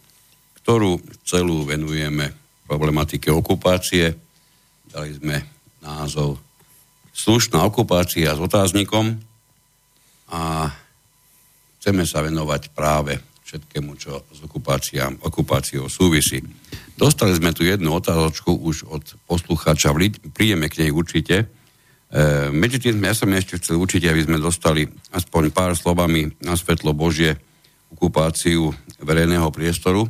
ktorú celú venujeme problematike okupácie. Dali sme názov Slušná okupácia s otáznikom a chceme sa venovať práve všetkému, čo s okupáciou súvisí. Dostali sme tu jednu otázočku už od poslucháča, príjeme k nej určite, medzi tým ja som ešte chcel učiť, aby sme dostali aspoň pár slovami na svetlo Božie okupáciu verejného priestoru,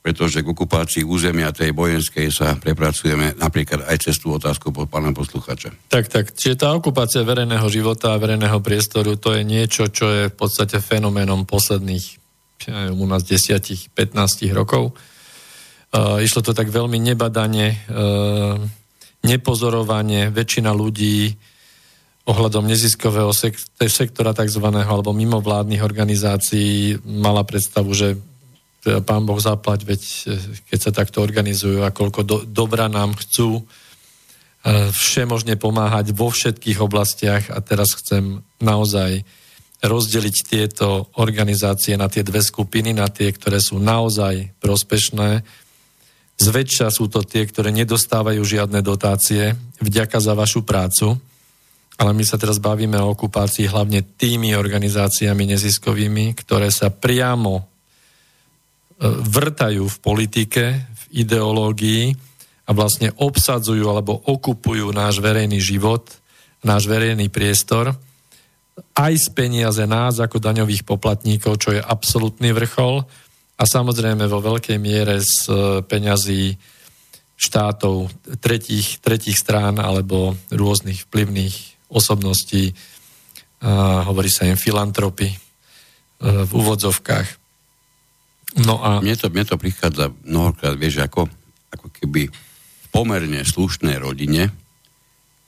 pretože k okupácii územia tej vojenskej sa prepracujeme napríklad aj cez tú otázku pod pána posluchača. Tak, tak. Čiže tá okupácia verejného života a verejného priestoru to je niečo, čo je v podstate fenoménom posledných u nás 10-15 rokov. Uh, išlo to tak veľmi nebadane, uh, nepozorovanie, väčšina ľudí ohľadom neziskového sektora tzv. alebo mimovládnych organizácií mala predstavu, že teda pán Boh zaplať, veď e, keď sa takto organizujú a koľko do, dobra nám chcú e, všemožne pomáhať vo všetkých oblastiach a teraz chcem naozaj rozdeliť tieto organizácie na tie dve skupiny, na tie, ktoré sú naozaj prospešné. Zväčša sú to tie, ktoré nedostávajú žiadne dotácie. Vďaka za vašu prácu, ale my sa teraz bavíme o okupácii hlavne tými organizáciami neziskovými, ktoré sa priamo vrtajú v politike, v ideológii a vlastne obsadzujú alebo okupujú náš verejný život, náš verejný priestor, aj z peniaze nás ako daňových poplatníkov, čo je absolútny vrchol a samozrejme vo veľkej miere z e, peňazí štátov, tretích, tretích strán alebo rôznych vplyvných osobností, a hovorí sa im filantropy e, v úvodzovkách. No a... Mne to, mne to prichádza mnohokrát, vieš, ako, ako keby v pomerne slušnej rodine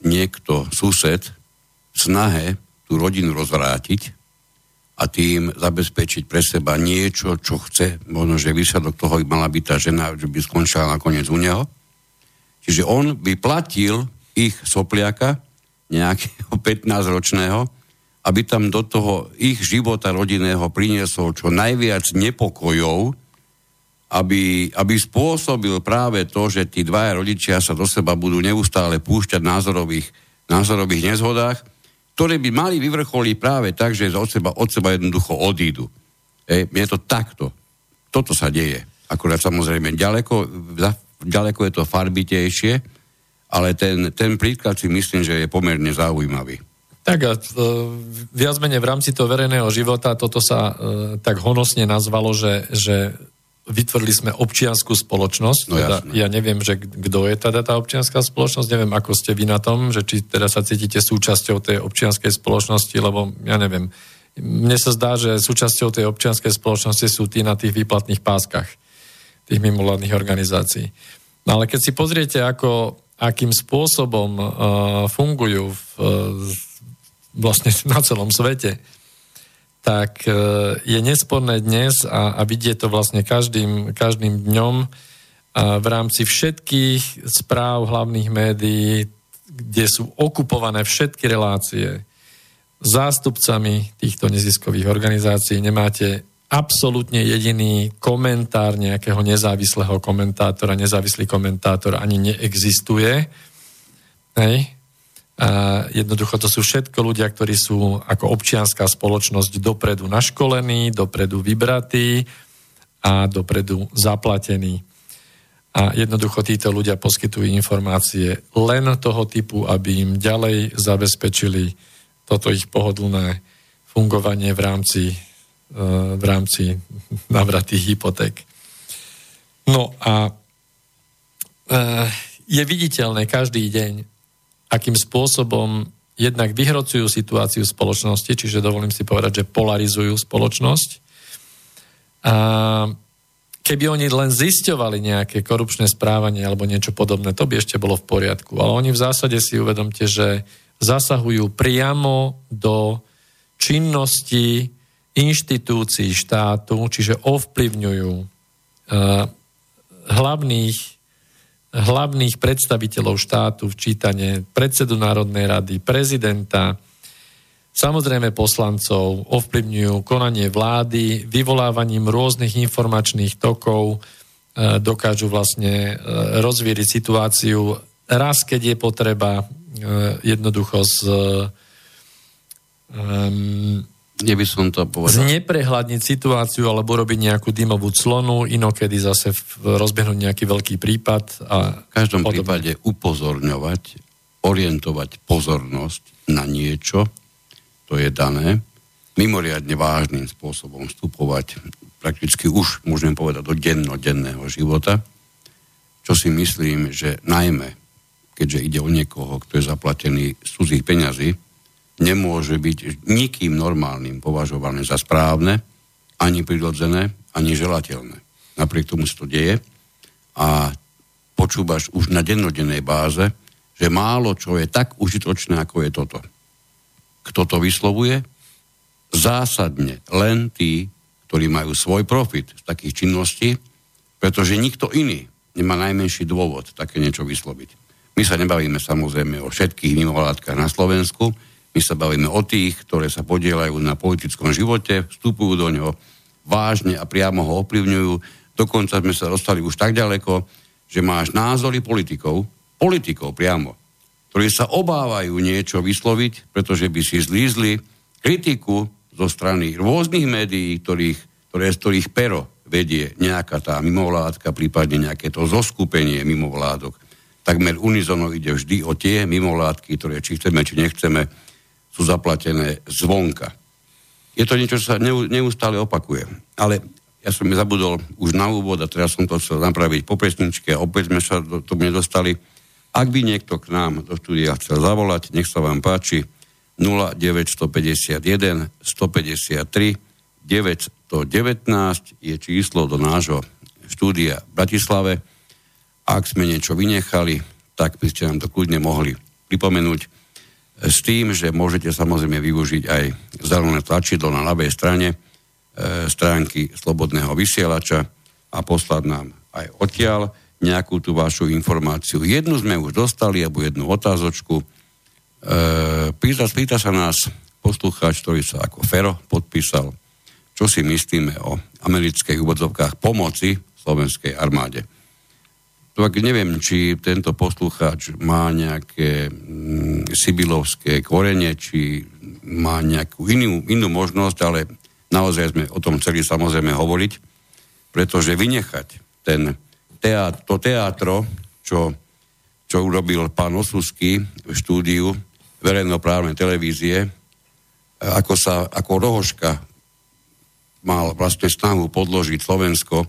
niekto, sused, snahe tú rodinu rozvrátiť a tým zabezpečiť pre seba niečo, čo chce, možno, že výsledok toho by mala byť tá žena, že by skončila nakoniec u neho. Čiže on by platil ich sopliaka, nejakého 15-ročného, aby tam do toho ich života rodinného priniesol čo najviac nepokojov, aby, aby spôsobil práve to, že tí dvaja rodičia sa do seba budú neustále púšťať názorových, názorových nezhodách, ktoré by mali vyvrcholiť práve tak, že od seba, od seba jednoducho odídu. E, je to takto. Toto sa deje. Akurát samozrejme ďaleko, ďaleko je to farbitejšie, ale ten, ten príklad si myslím, že je pomerne zaujímavý. Tak a e, viac menej v rámci toho verejného života toto sa e, tak honosne nazvalo, že, že vytvorili sme občianskú spoločnosť. No, teda, ja neviem, že kto je teda tá občianská spoločnosť, neviem, ako ste vy na tom, že či teda sa cítite súčasťou tej občianskej spoločnosti, lebo ja neviem. Mne sa zdá, že súčasťou tej občianskej spoločnosti sú tí na tých výplatných páskach tých mimovládnych organizácií. No ale keď si pozriete, ako, akým spôsobom uh, fungujú v, uh, vlastne na celom svete, tak e, je nesporné dnes a, a vidie to vlastne každým, každým dňom v rámci všetkých správ hlavných médií, kde sú okupované všetky relácie zástupcami týchto neziskových organizácií, nemáte absolútne jediný komentár nejakého nezávislého komentátora, nezávislý komentátor ani neexistuje. Hej? Jednoducho to sú všetko ľudia, ktorí sú ako občianská spoločnosť dopredu naškolení, dopredu vybratí a dopredu zaplatení. A jednoducho títo ľudia poskytujú informácie len toho typu, aby im ďalej zabezpečili toto ich pohodlné fungovanie v rámci, e, v rámci navratých hypoték. No a e, je viditeľné každý deň, akým spôsobom jednak vyhrocujú situáciu spoločnosti, čiže dovolím si povedať, že polarizujú spoločnosť. A keby oni len zisťovali nejaké korupčné správanie alebo niečo podobné, to by ešte bolo v poriadku. Ale oni v zásade si uvedomte, že zasahujú priamo do činnosti inštitúcií štátu, čiže ovplyvňujú uh, hlavných hlavných predstaviteľov štátu v čítane predsedu Národnej rady, prezidenta, samozrejme poslancov, ovplyvňujú konanie vlády, vyvolávaním rôznych informačných tokov, e, dokážu vlastne e, rozvíriť situáciu raz, keď je potreba e, jednoducho z um, by som to povedal. Zneprehľadniť situáciu alebo robiť nejakú dymovú clonu, inokedy zase rozbehnúť nejaký veľký prípad. A v každom podobne. prípade upozorňovať orientovať pozornosť na niečo, to je dané, mimoriadne vážnym spôsobom vstupovať prakticky už, môžem povedať, do dennodenného života, čo si myslím, že najmä, keďže ide o niekoho, kto je zaplatený z cudzích peňazí, nemôže byť nikým normálnym považované za správne, ani prirodzené, ani želateľné. Napriek tomu sa to deje a počúvaš už na dennodennej báze, že málo čo je tak užitočné, ako je toto. Kto to vyslovuje? Zásadne len tí, ktorí majú svoj profit z takých činností, pretože nikto iný nemá najmenší dôvod také niečo vysloviť. My sa nebavíme samozrejme o všetkých mimovládkach na Slovensku, my sa bavíme o tých, ktoré sa podielajú na politickom živote, vstupujú do ňoho vážne a priamo ho ovplyvňujú. Dokonca sme sa dostali už tak ďaleko, že máš názory politikov, politikov priamo, ktorí sa obávajú niečo vysloviť, pretože by si zlízli kritiku zo strany rôznych médií, ktorých, ktoré, z ktorých pero vedie nejaká tá mimovládka, prípadne nejaké to zoskupenie mimovládok. Takmer unizono ide vždy o tie mimovládky, ktoré či chceme, či nechceme, sú zaplatené zvonka. Je to niečo, čo sa neustále opakuje. Ale ja som mi zabudol už na úvod a teraz som to chcel napraviť po pesničke a opäť sme sa do toho nedostali. Ak by niekto k nám do štúdia chcel zavolať, nech sa vám páči 0951 153 919 je číslo do nášho štúdia v Bratislave. Ak sme niečo vynechali, tak by ste nám to kľudne mohli pripomenúť s tým, že môžete samozrejme využiť aj zelené tlačidlo na ľavej strane e, stránky Slobodného vysielača a poslať nám aj odtiaľ nejakú tú vašu informáciu. Jednu sme už dostali, alebo jednu otázočku. E, pýta, pýta sa nás poslucháč, ktorý sa ako Fero podpísal, čo si myslíme o amerických úvodzovkách pomoci slovenskej armáde tak neviem, či tento poslucháč má nejaké mm, sibilovské korene, či má nejakú inú, inú možnosť, ale naozaj sme o tom chceli samozrejme hovoriť, pretože vynechať ten teát, to teátro, čo, čo urobil pán Osusky v štúdiu verejnoprávnej televízie, ako sa ako rohoška mal vlastne snahu podložiť Slovensko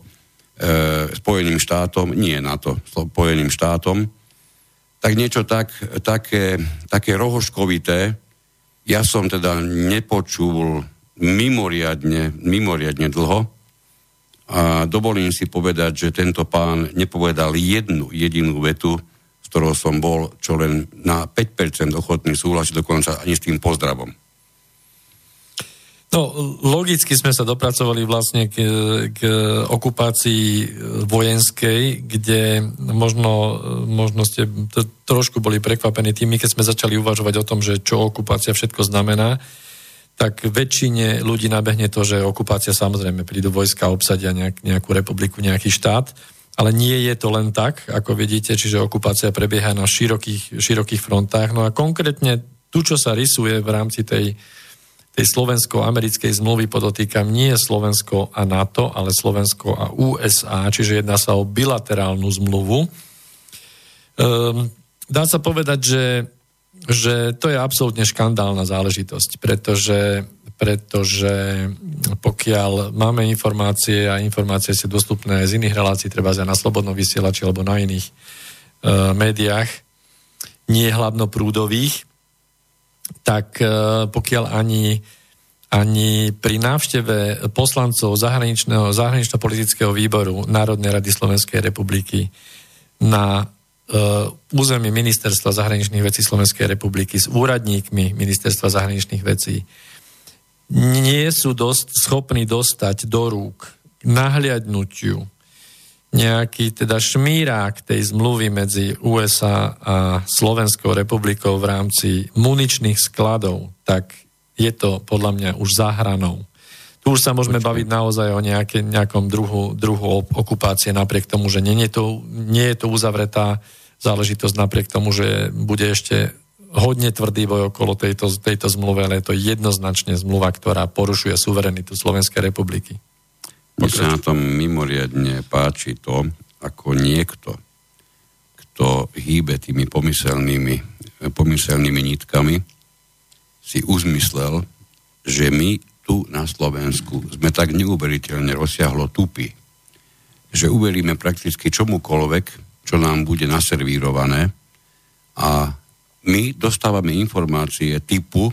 Spojeným štátom, nie NATO, Spojeným štátom, tak niečo tak, také, také rohoškovité, ja som teda nepočul mimoriadne, mimoriadne dlho a dovolím si povedať, že tento pán nepovedal jednu jedinú vetu, z ktorou som bol čo len na 5% ochotný súhlasiť, dokonca ani s tým pozdravom. No, logicky sme sa dopracovali vlastne k, k okupácii vojenskej, kde možno, možno ste to, trošku boli prekvapení tými, keď sme začali uvažovať o tom, že čo okupácia všetko znamená, tak väčšine ľudí nabehne to, že okupácia samozrejme prídu vojska, obsadia nejak, nejakú republiku, nejaký štát, ale nie je to len tak, ako vidíte, čiže okupácia prebieha na širokých, širokých frontách. No a konkrétne tu, čo sa rysuje v rámci tej tej slovensko-americkej zmluvy podotýkam nie Slovensko a NATO, ale Slovensko a USA, čiže jedná sa o bilaterálnu zmluvu. Um, dá sa povedať, že, že to je absolútne škandálna záležitosť, pretože, pretože pokiaľ máme informácie a informácie sú dostupné z iných relácií, treba na slobodnom vysielači alebo na iných uh, médiách, nie hlavnoprúdových, tak e, pokiaľ ani, ani pri návšteve poslancov zahraničného, zahranično-politického výboru Národnej rady Slovenskej republiky na uh, území Ministerstva zahraničných vecí Slovenskej republiky s úradníkmi Ministerstva zahraničných vecí nie sú dosť schopní dostať do rúk nahliadnutiu nejaký teda šmírák tej zmluvy medzi USA a Slovenskou republikou v rámci muničných skladov, tak je to podľa mňa už záhranou. Tu už sa môžeme Počkej. baviť naozaj o nejaké, nejakom druhu, druhu okupácie napriek tomu, že nie je, to, nie je to uzavretá záležitosť napriek tomu, že bude ešte hodne tvrdý boj okolo tejto, tejto zmluvy, ale je to jednoznačne zmluva, ktorá porušuje suverenitu Slovenskej republiky. Mne sa na tom mimoriadne páči to, ako niekto, kto hýbe tými pomyselnými pomyselnými nitkami si uzmyslel, že my tu na Slovensku sme tak neuveriteľne rozsiahlo tupí, že uveríme prakticky čomukoľvek, čo nám bude naservírované a my dostávame informácie typu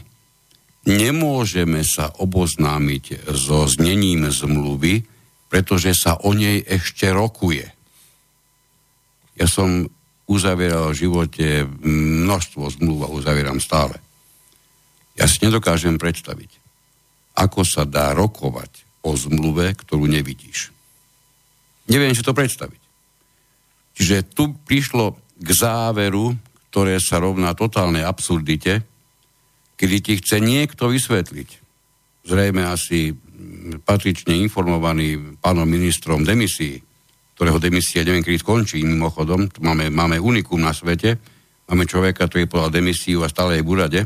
nemôžeme sa oboznámiť so znením zmluvy, pretože sa o nej ešte rokuje. Ja som uzavieral v živote množstvo zmluv a uzavieram stále. Ja si nedokážem predstaviť, ako sa dá rokovať o zmluve, ktorú nevidíš. Neviem si to predstaviť. Čiže tu prišlo k záveru, ktoré sa rovná totálnej absurdite, kedy ti chce niekto vysvetliť, zrejme asi patrične informovaný pánom ministrom demisí, ktorého demisia neviem, kedy skončí, mimochodom, máme, máme unikum na svete, máme človeka, ktorý podal demisiu a stále je v úrade,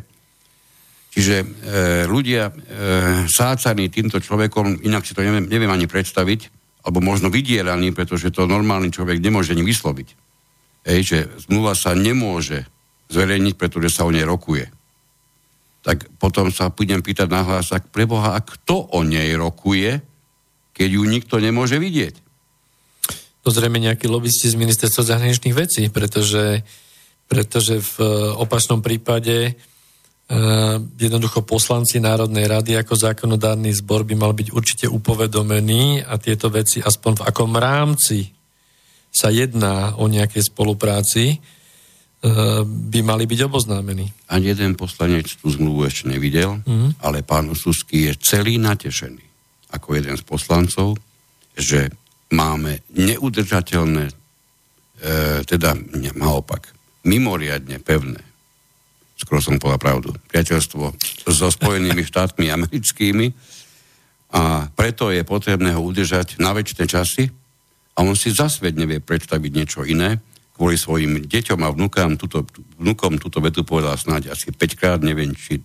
Čiže e, ľudia e, sácaní týmto človekom, inak si to neviem, neviem ani predstaviť, alebo možno vydieraní, pretože to normálny človek nemôže ani vysloviť. Ej, že zmluva sa nemôže zverejniť, pretože sa o nej rokuje. Tak potom sa budem pýtať na hlas, ak preboha, a kto o nej rokuje, keď ju nikto nemôže vidieť? To zrejme nejakí lobbysti z ministerstva zahraničných vecí, pretože, pretože v opačnom prípade Uh, jednoducho poslanci Národnej rady ako zákonodárny zbor by mal byť určite upovedomení a tieto veci aspoň v akom rámci sa jedná o nejakej spolupráci, by mali byť oboznámení. Ani jeden poslanec tú zmluvu ešte nevidel, mm. ale pán Susky je celý natešený ako jeden z poslancov, že máme neudržateľné, e, teda naopak, mimoriadne pevné skoro som povedal pravdu, priateľstvo so Spojenými štátmi americkými a preto je potrebné ho udržať na väčšie časy a on si zasvet nevie predstaviť niečo iné. Kvôli svojim deťom a vnúkam, tuto, vnúkom túto vetu povedal snáď asi 5 krát, neviem, či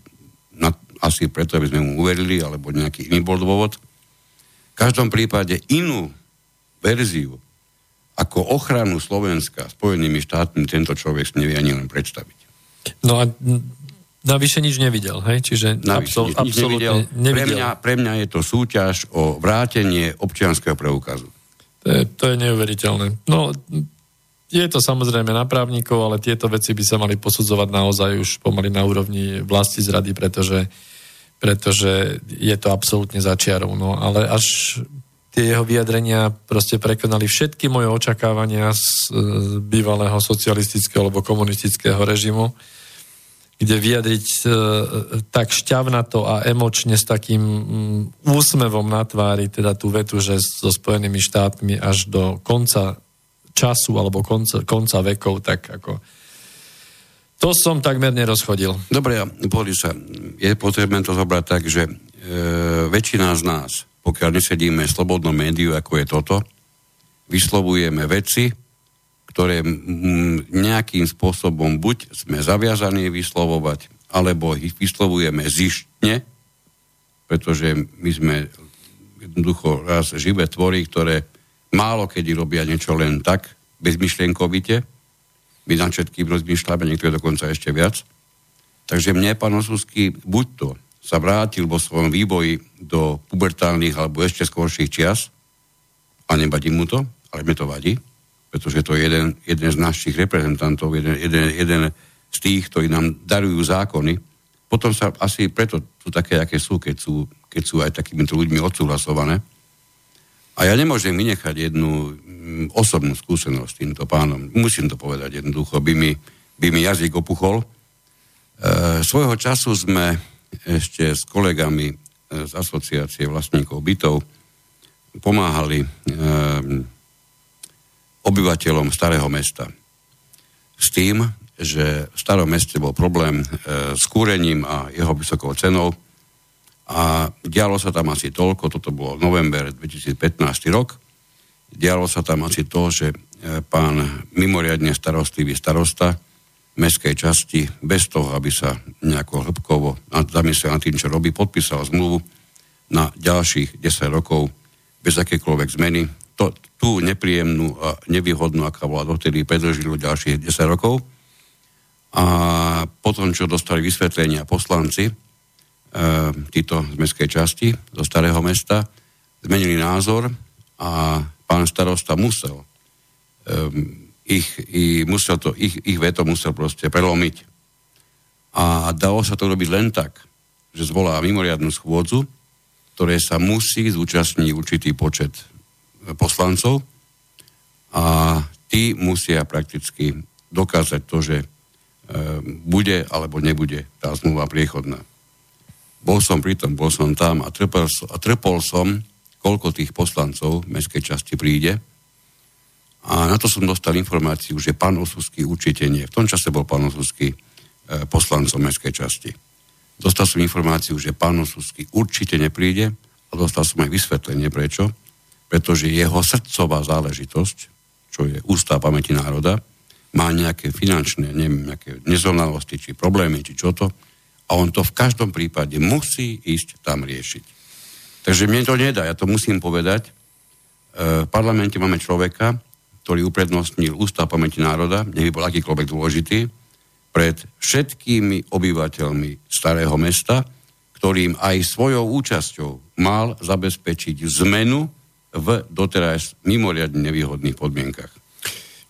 na, asi preto, aby sme mu uverili, alebo nejaký iný bol dôvod. V každom prípade inú verziu ako ochranu Slovenska Spojenými štátmi tento človek si nevie ani len predstaviť. No a navyše nič nevidel, hej? Čiže absol, nič, absolútne nevidel. nevidel. Pre mňa, pre mňa je to súťaž o vrátenie občianského preukazu. To je, to je neuveriteľné. No, je to samozrejme na právnikov, ale tieto veci by sa mali posudzovať naozaj už pomaly na úrovni vlasti zrady, pretože, pretože je to absolútne začiarov. No, ale až tie jeho vyjadrenia proste prekonali všetky moje očakávania z e, bývalého socialistického alebo komunistického režimu, kde vyjadriť e, tak šťavnato a emočne s takým mm, úsmevom na tvári, teda tú vetu, že so Spojenými štátmi až do konca času alebo konca, konca vekov, tak ako to som takmer nerozchodil. Dobre, sa, je potrebné to zobrať tak, že e, väčšina z nás pokiaľ nesedíme v slobodnom médiu, ako je toto, vyslovujeme veci, ktoré nejakým spôsobom buď sme zaviazaní vyslovovať, alebo ich vyslovujeme zištne, pretože my sme jednoducho raz živé tvory, ktoré málo kedy robia niečo len tak, bezmyšlienkovite. My na všetkým rozmýšľame, niektoré dokonca ešte viac. Takže mne, pán Osusky, buď to sa vrátil vo svojom vývoji do pubertálnych alebo ešte skorších čias a nebadí mu to, ale mne to vadí, pretože to je jeden, jeden z našich reprezentantov, jeden, jeden, jeden z tých, ktorí nám darujú zákony. Potom sa asi preto sú také, aké sú, keď sú, keď sú aj takýmito ľuďmi odsúhlasované. A ja nemôžem vynechať jednu mm, osobnú skúsenosť s týmto pánom. Musím to povedať jednoducho, by mi, by mi jazyk opuchol. E, svojho času sme ešte s kolegami e, z asociácie vlastníkov bytov pomáhali e, obyvateľom starého mesta. S tým, že v starom meste bol problém e, s kúrením a jeho vysokou cenou a dialo sa tam asi toľko, toto bolo november 2015 rok, dialo sa tam asi to, že e, pán mimoriadne starostlivý starosta mestskej časti bez toho, aby sa nejako hĺbkovo zamyslel nad tým, čo robí, podpísal zmluvu na ďalších 10 rokov bez akékoľvek zmeny. To, tú nepríjemnú a nevýhodnú, aká bola dotedy, predlžilo ďalších 10 rokov. A potom, čo dostali vysvetlenia poslanci, títo z mestskej časti, zo starého mesta, zmenili názor a pán starosta musel um, ich, musel to, ich, ich veto musel proste prelomiť. A dalo sa to robiť len tak, že zvolá mimoriadnu schôdzu, ktoré sa musí zúčastniť určitý počet poslancov a tí musia prakticky dokázať to, že e, bude alebo nebude tá zmluva priechodná. Bol som pri tom, bol som tam a trpel, a trpol som, koľko tých poslancov v mestskej časti príde. A na to som dostal informáciu, že pán Osusky určite nie. V tom čase bol pán Osusky e, poslancom mestskej časti. Dostal som informáciu, že pán Osusky určite nepríde a dostal som aj vysvetlenie prečo. Pretože jeho srdcová záležitosť, čo je ústav pamäti národa, má nejaké finančné, neviem, nejaké nezrovnalosti, či problémy, či čo to, a on to v každom prípade musí ísť tam riešiť. Takže mne to nedá, ja to musím povedať. E, v parlamente máme človeka, ktorý uprednostnil Ústav pamäti národa, nech by bol akýkoľvek dôležitý, pred všetkými obyvateľmi starého mesta, ktorým aj svojou účasťou mal zabezpečiť zmenu v doteraz mimoriadne nevýhodných podmienkach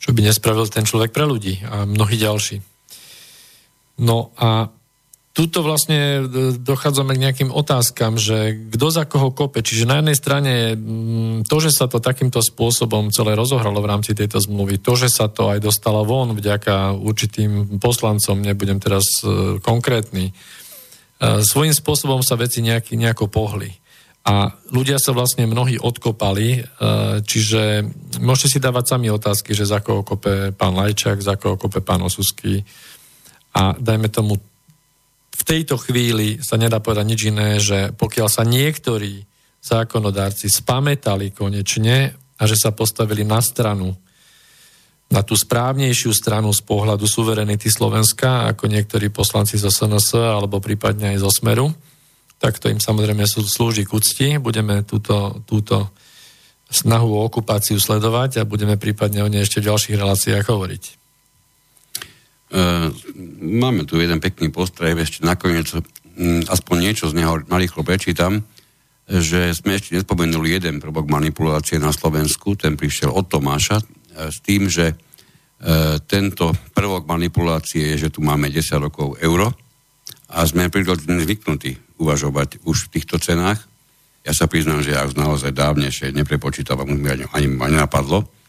čo by nespravil ten človek pre ľudí a mnohí ďalší. No a tuto vlastne e, dochádzame k nejakým otázkam, že kto za koho kope. Čiže na jednej strane mm, to, že sa to takýmto spôsobom celé rozohralo v rámci tejto zmluvy, to, že sa to aj dostalo von vďaka určitým poslancom, nebudem teraz e, konkrétny, e, svojím spôsobom sa veci nejaký, nejako pohli. A ľudia sa vlastne mnohí odkopali, čiže môžete si dávať sami otázky, že za koho kope pán Lajčák, za koho kope pán Osusky. A dajme tomu, v tejto chvíli sa nedá povedať nič iné, že pokiaľ sa niektorí zákonodárci spametali konečne a že sa postavili na stranu, na tú správnejšiu stranu z pohľadu suverenity Slovenska, ako niektorí poslanci zo SNS alebo prípadne aj zo Smeru, tak to im samozrejme slúži k úcti. Budeme túto, túto snahu o okupáciu sledovať a budeme prípadne o nej ešte v ďalších reláciách hovoriť. Uh, máme tu jeden pekný postreh, ešte nakoniec um, aspoň niečo z neho narýchlo prečítam, že sme ešte nespomenuli jeden prvok manipulácie na Slovensku, ten prišiel od Tomáša, uh, s tým, že uh, tento prvok manipulácie je, že tu máme 10 rokov euro a sme prirodzene zvyknutí uvažovať už v týchto cenách. Ja sa priznám, že ja už naozaj dávnejšie neprepočítavam, už ani, ani ma nenapadlo.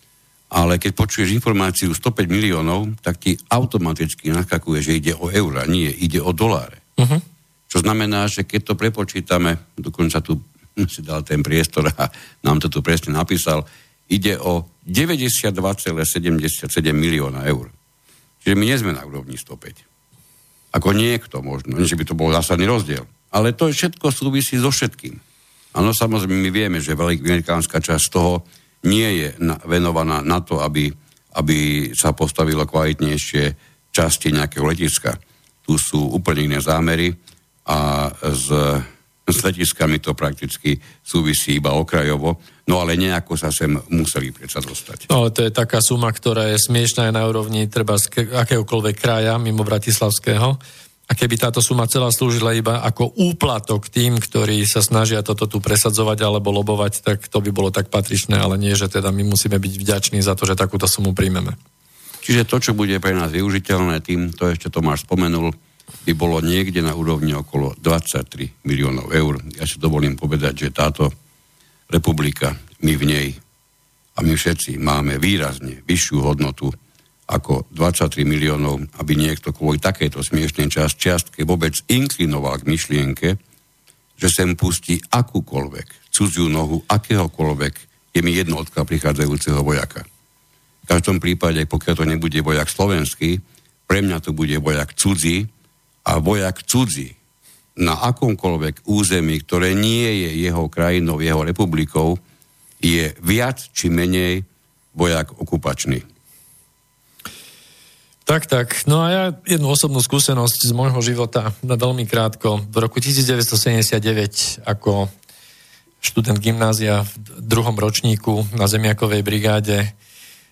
Ale keď počuješ informáciu 105 miliónov, tak ti automaticky naskakuje, že ide o eura, nie, ide o doláre. Uh-huh. Čo znamená, že keď to prepočítame, dokonca tu si dal ten priestor a nám to tu presne napísal, ide o 92,77 milióna eur. Čiže my nie sme na úrovni 105. Ako niekto možno, nie že by to bol zásadný rozdiel. Ale to všetko súvisí so všetkým. Áno, samozrejme, my vieme, že amerikánska časť toho nie je venovaná na to, aby, aby sa postavilo kvalitnejšie časti nejakého letiska. Tu sú úplne iné zámery a s, s letiskami to prakticky súvisí iba okrajovo, no ale nejako sa sem museli predsa dostať. No ale to je taká suma, ktorá je smiešná aj na úrovni treba z akéhokoľvek kraja mimo Bratislavského a keby táto suma celá slúžila iba ako úplatok tým, ktorí sa snažia toto tu presadzovať alebo lobovať, tak to by bolo tak patričné, ale nie, že teda my musíme byť vďační za to, že takúto sumu príjmeme. Čiže to, čo bude pre nás využiteľné, tým, to ešte Tomáš spomenul, by bolo niekde na úrovni okolo 23 miliónov eur. Ja si dovolím povedať, že táto republika, my v nej a my všetci máme výrazne vyššiu hodnotu ako 23 miliónov, aby niekto kvôli takejto smiešnej čas, čiastke vôbec inklinoval k myšlienke, že sem pustí akúkoľvek cudziu nohu akéhokoľvek, je mi jedno odkiaľ prichádzajúceho vojaka. V každom prípade, pokiaľ to nebude vojak slovenský, pre mňa to bude vojak cudzí a vojak cudzí na akomkoľvek území, ktoré nie je jeho krajinou, jeho republikou, je viac či menej vojak okupačný. Tak, tak. No a ja jednu osobnú skúsenosť z môjho života, na veľmi krátko. V roku 1979 ako študent gymnázia v druhom ročníku na Zemiakovej brigáde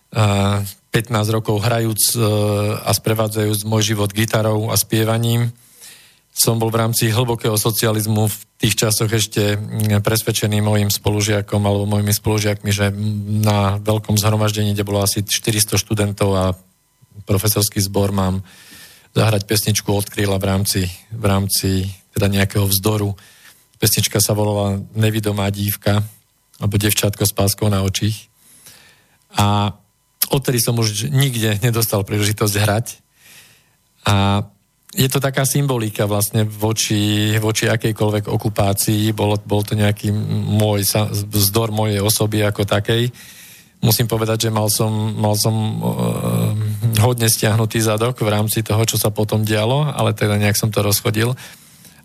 a 15 rokov hrajúc e, a sprevádzajúc môj život gitarou a spievaním. Som bol v rámci hlbokého socializmu v tých časoch ešte presvedčený mojim spolužiakom alebo mojimi spolužiakmi, že na veľkom zhromaždení, kde bolo asi 400 študentov a profesorský zbor mám zahrať pesničku od kríla v rámci, v rámci teda nejakého vzdoru. Pesnička sa volala Nevidomá dívka alebo Devčátko s páskou na očích. A odtedy som už nikde nedostal príležitosť hrať. A je to taká symbolika vlastne voči, voči akejkoľvek okupácii. Bol, bol to nejaký môj vzdor mojej osoby ako takej. Musím povedať, že mal som, mal som uh, hodne stiahnutý zadok v rámci toho, čo sa potom dialo, ale teda nejak som to rozchodil.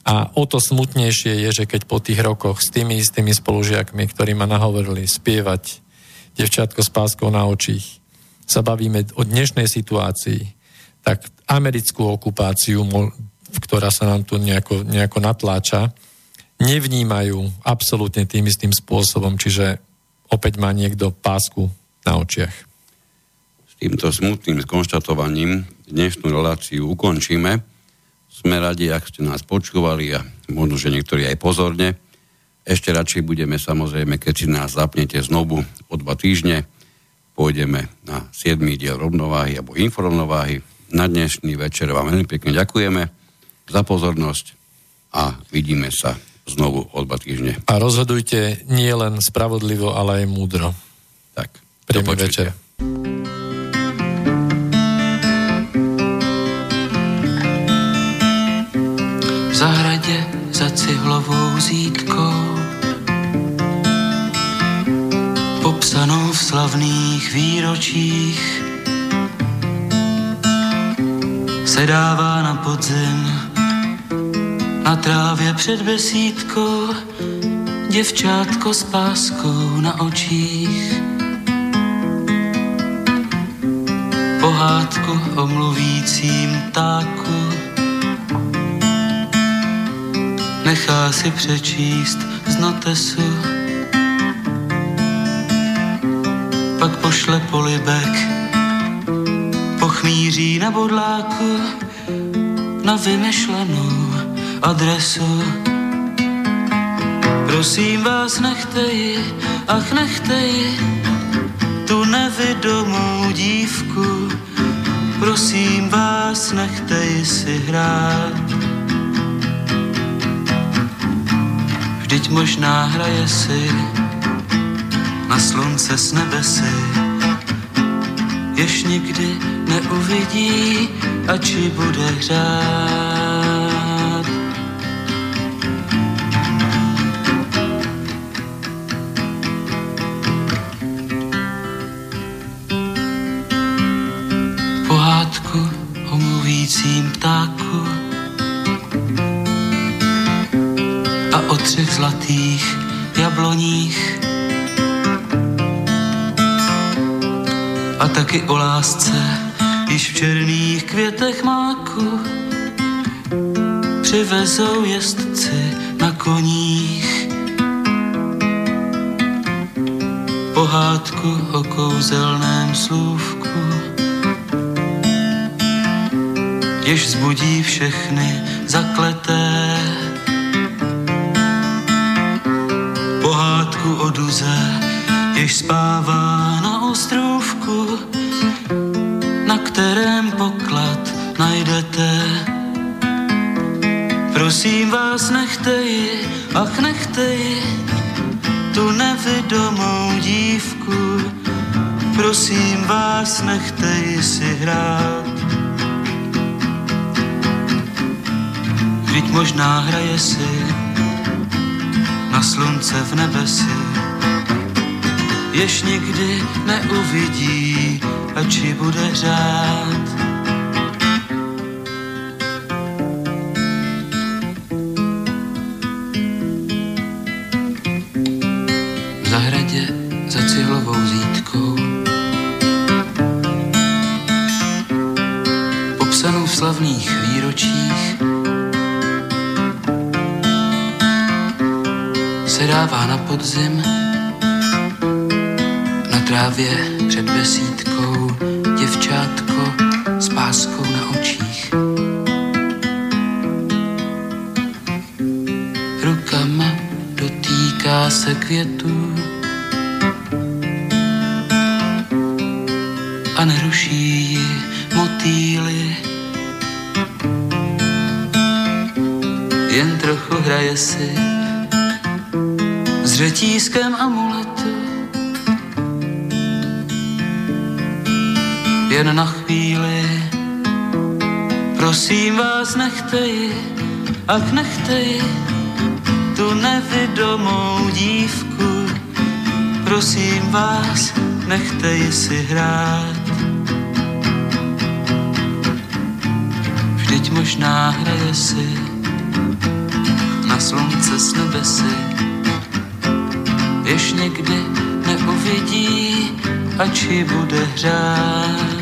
A o to smutnejšie je, že keď po tých rokoch s tými istými spolužiakmi, ktorí ma nahovorili spievať devčatko s páskou na očích, sa bavíme o dnešnej situácii, tak americkú okupáciu, ktorá sa nám tu nejako, nejako natláča, nevnímajú absolútne tým istým spôsobom, čiže opäť má niekto pásku na očiach. Týmto smutným skonštatovaním dnešnú reláciu ukončíme. Sme radi, ak ste nás počúvali a možno, že niektorí aj pozorne. Ešte radšej budeme samozrejme, keď si nás zapnete znovu o dva týždne pôjdeme na 7. diel rovnováhy alebo inforovnováhy. Na dnešný večer vám veľmi pekne ďakujeme za pozornosť a vidíme sa znovu o dva týždne. A rozhodujte nie len spravodlivo, ale aj múdro. Tak, príjemný večer. V cihlovou zítkou popsanou v slavných výročích. Sedává na podzim na trávě před besídkou děvčátko s páskou na očích. Pohádku o mluvícím táku nechá si přečíst z notesu pak pošle polibek, pochmíří na bodláku na vymyšlenou adresu. Prosím vás, nechte ji, ach nechte ji, tu nevidomou dívku. Prosím vás, nechte ji si hrát. Vždyť možná hraje si na slunce s nebesy, jež nikdy neuvidí, či bude hřát. Zlatých jabloních a taky o lásce, již v černých květech máku přivezou jezdci na koních. Pohádku o kouzelném slůvku, jež zbudí všechny zakleté. Jež spává na ostrovku, na kterém poklad najdete. Prosím vás, nechte ji, ach nechte ji, tu nevidomou dívku. Prosím vás, nechte ji si hrát. Vždyť možná hraje si na slunce v nebesi jež nikdy neuvidí, či bude řád. V zahradě za cihlovou zítkou popsanou v slavných výročích se dává na podzim trávě před besídkou děvčátko s páskou na očích. Rukama dotýká se květů a neruší ji motýly. Jen trochu hraje si s řetízkem amuletu. Jen na chvíli, prosím vás, nechte ji, ach nechte ji, tu nevidomou dívku, prosím vás, nechte ji si hrát. Vždyť možná hraje si na slunce s nebesy, jež někdy neuvidí, ač ji bude hrát.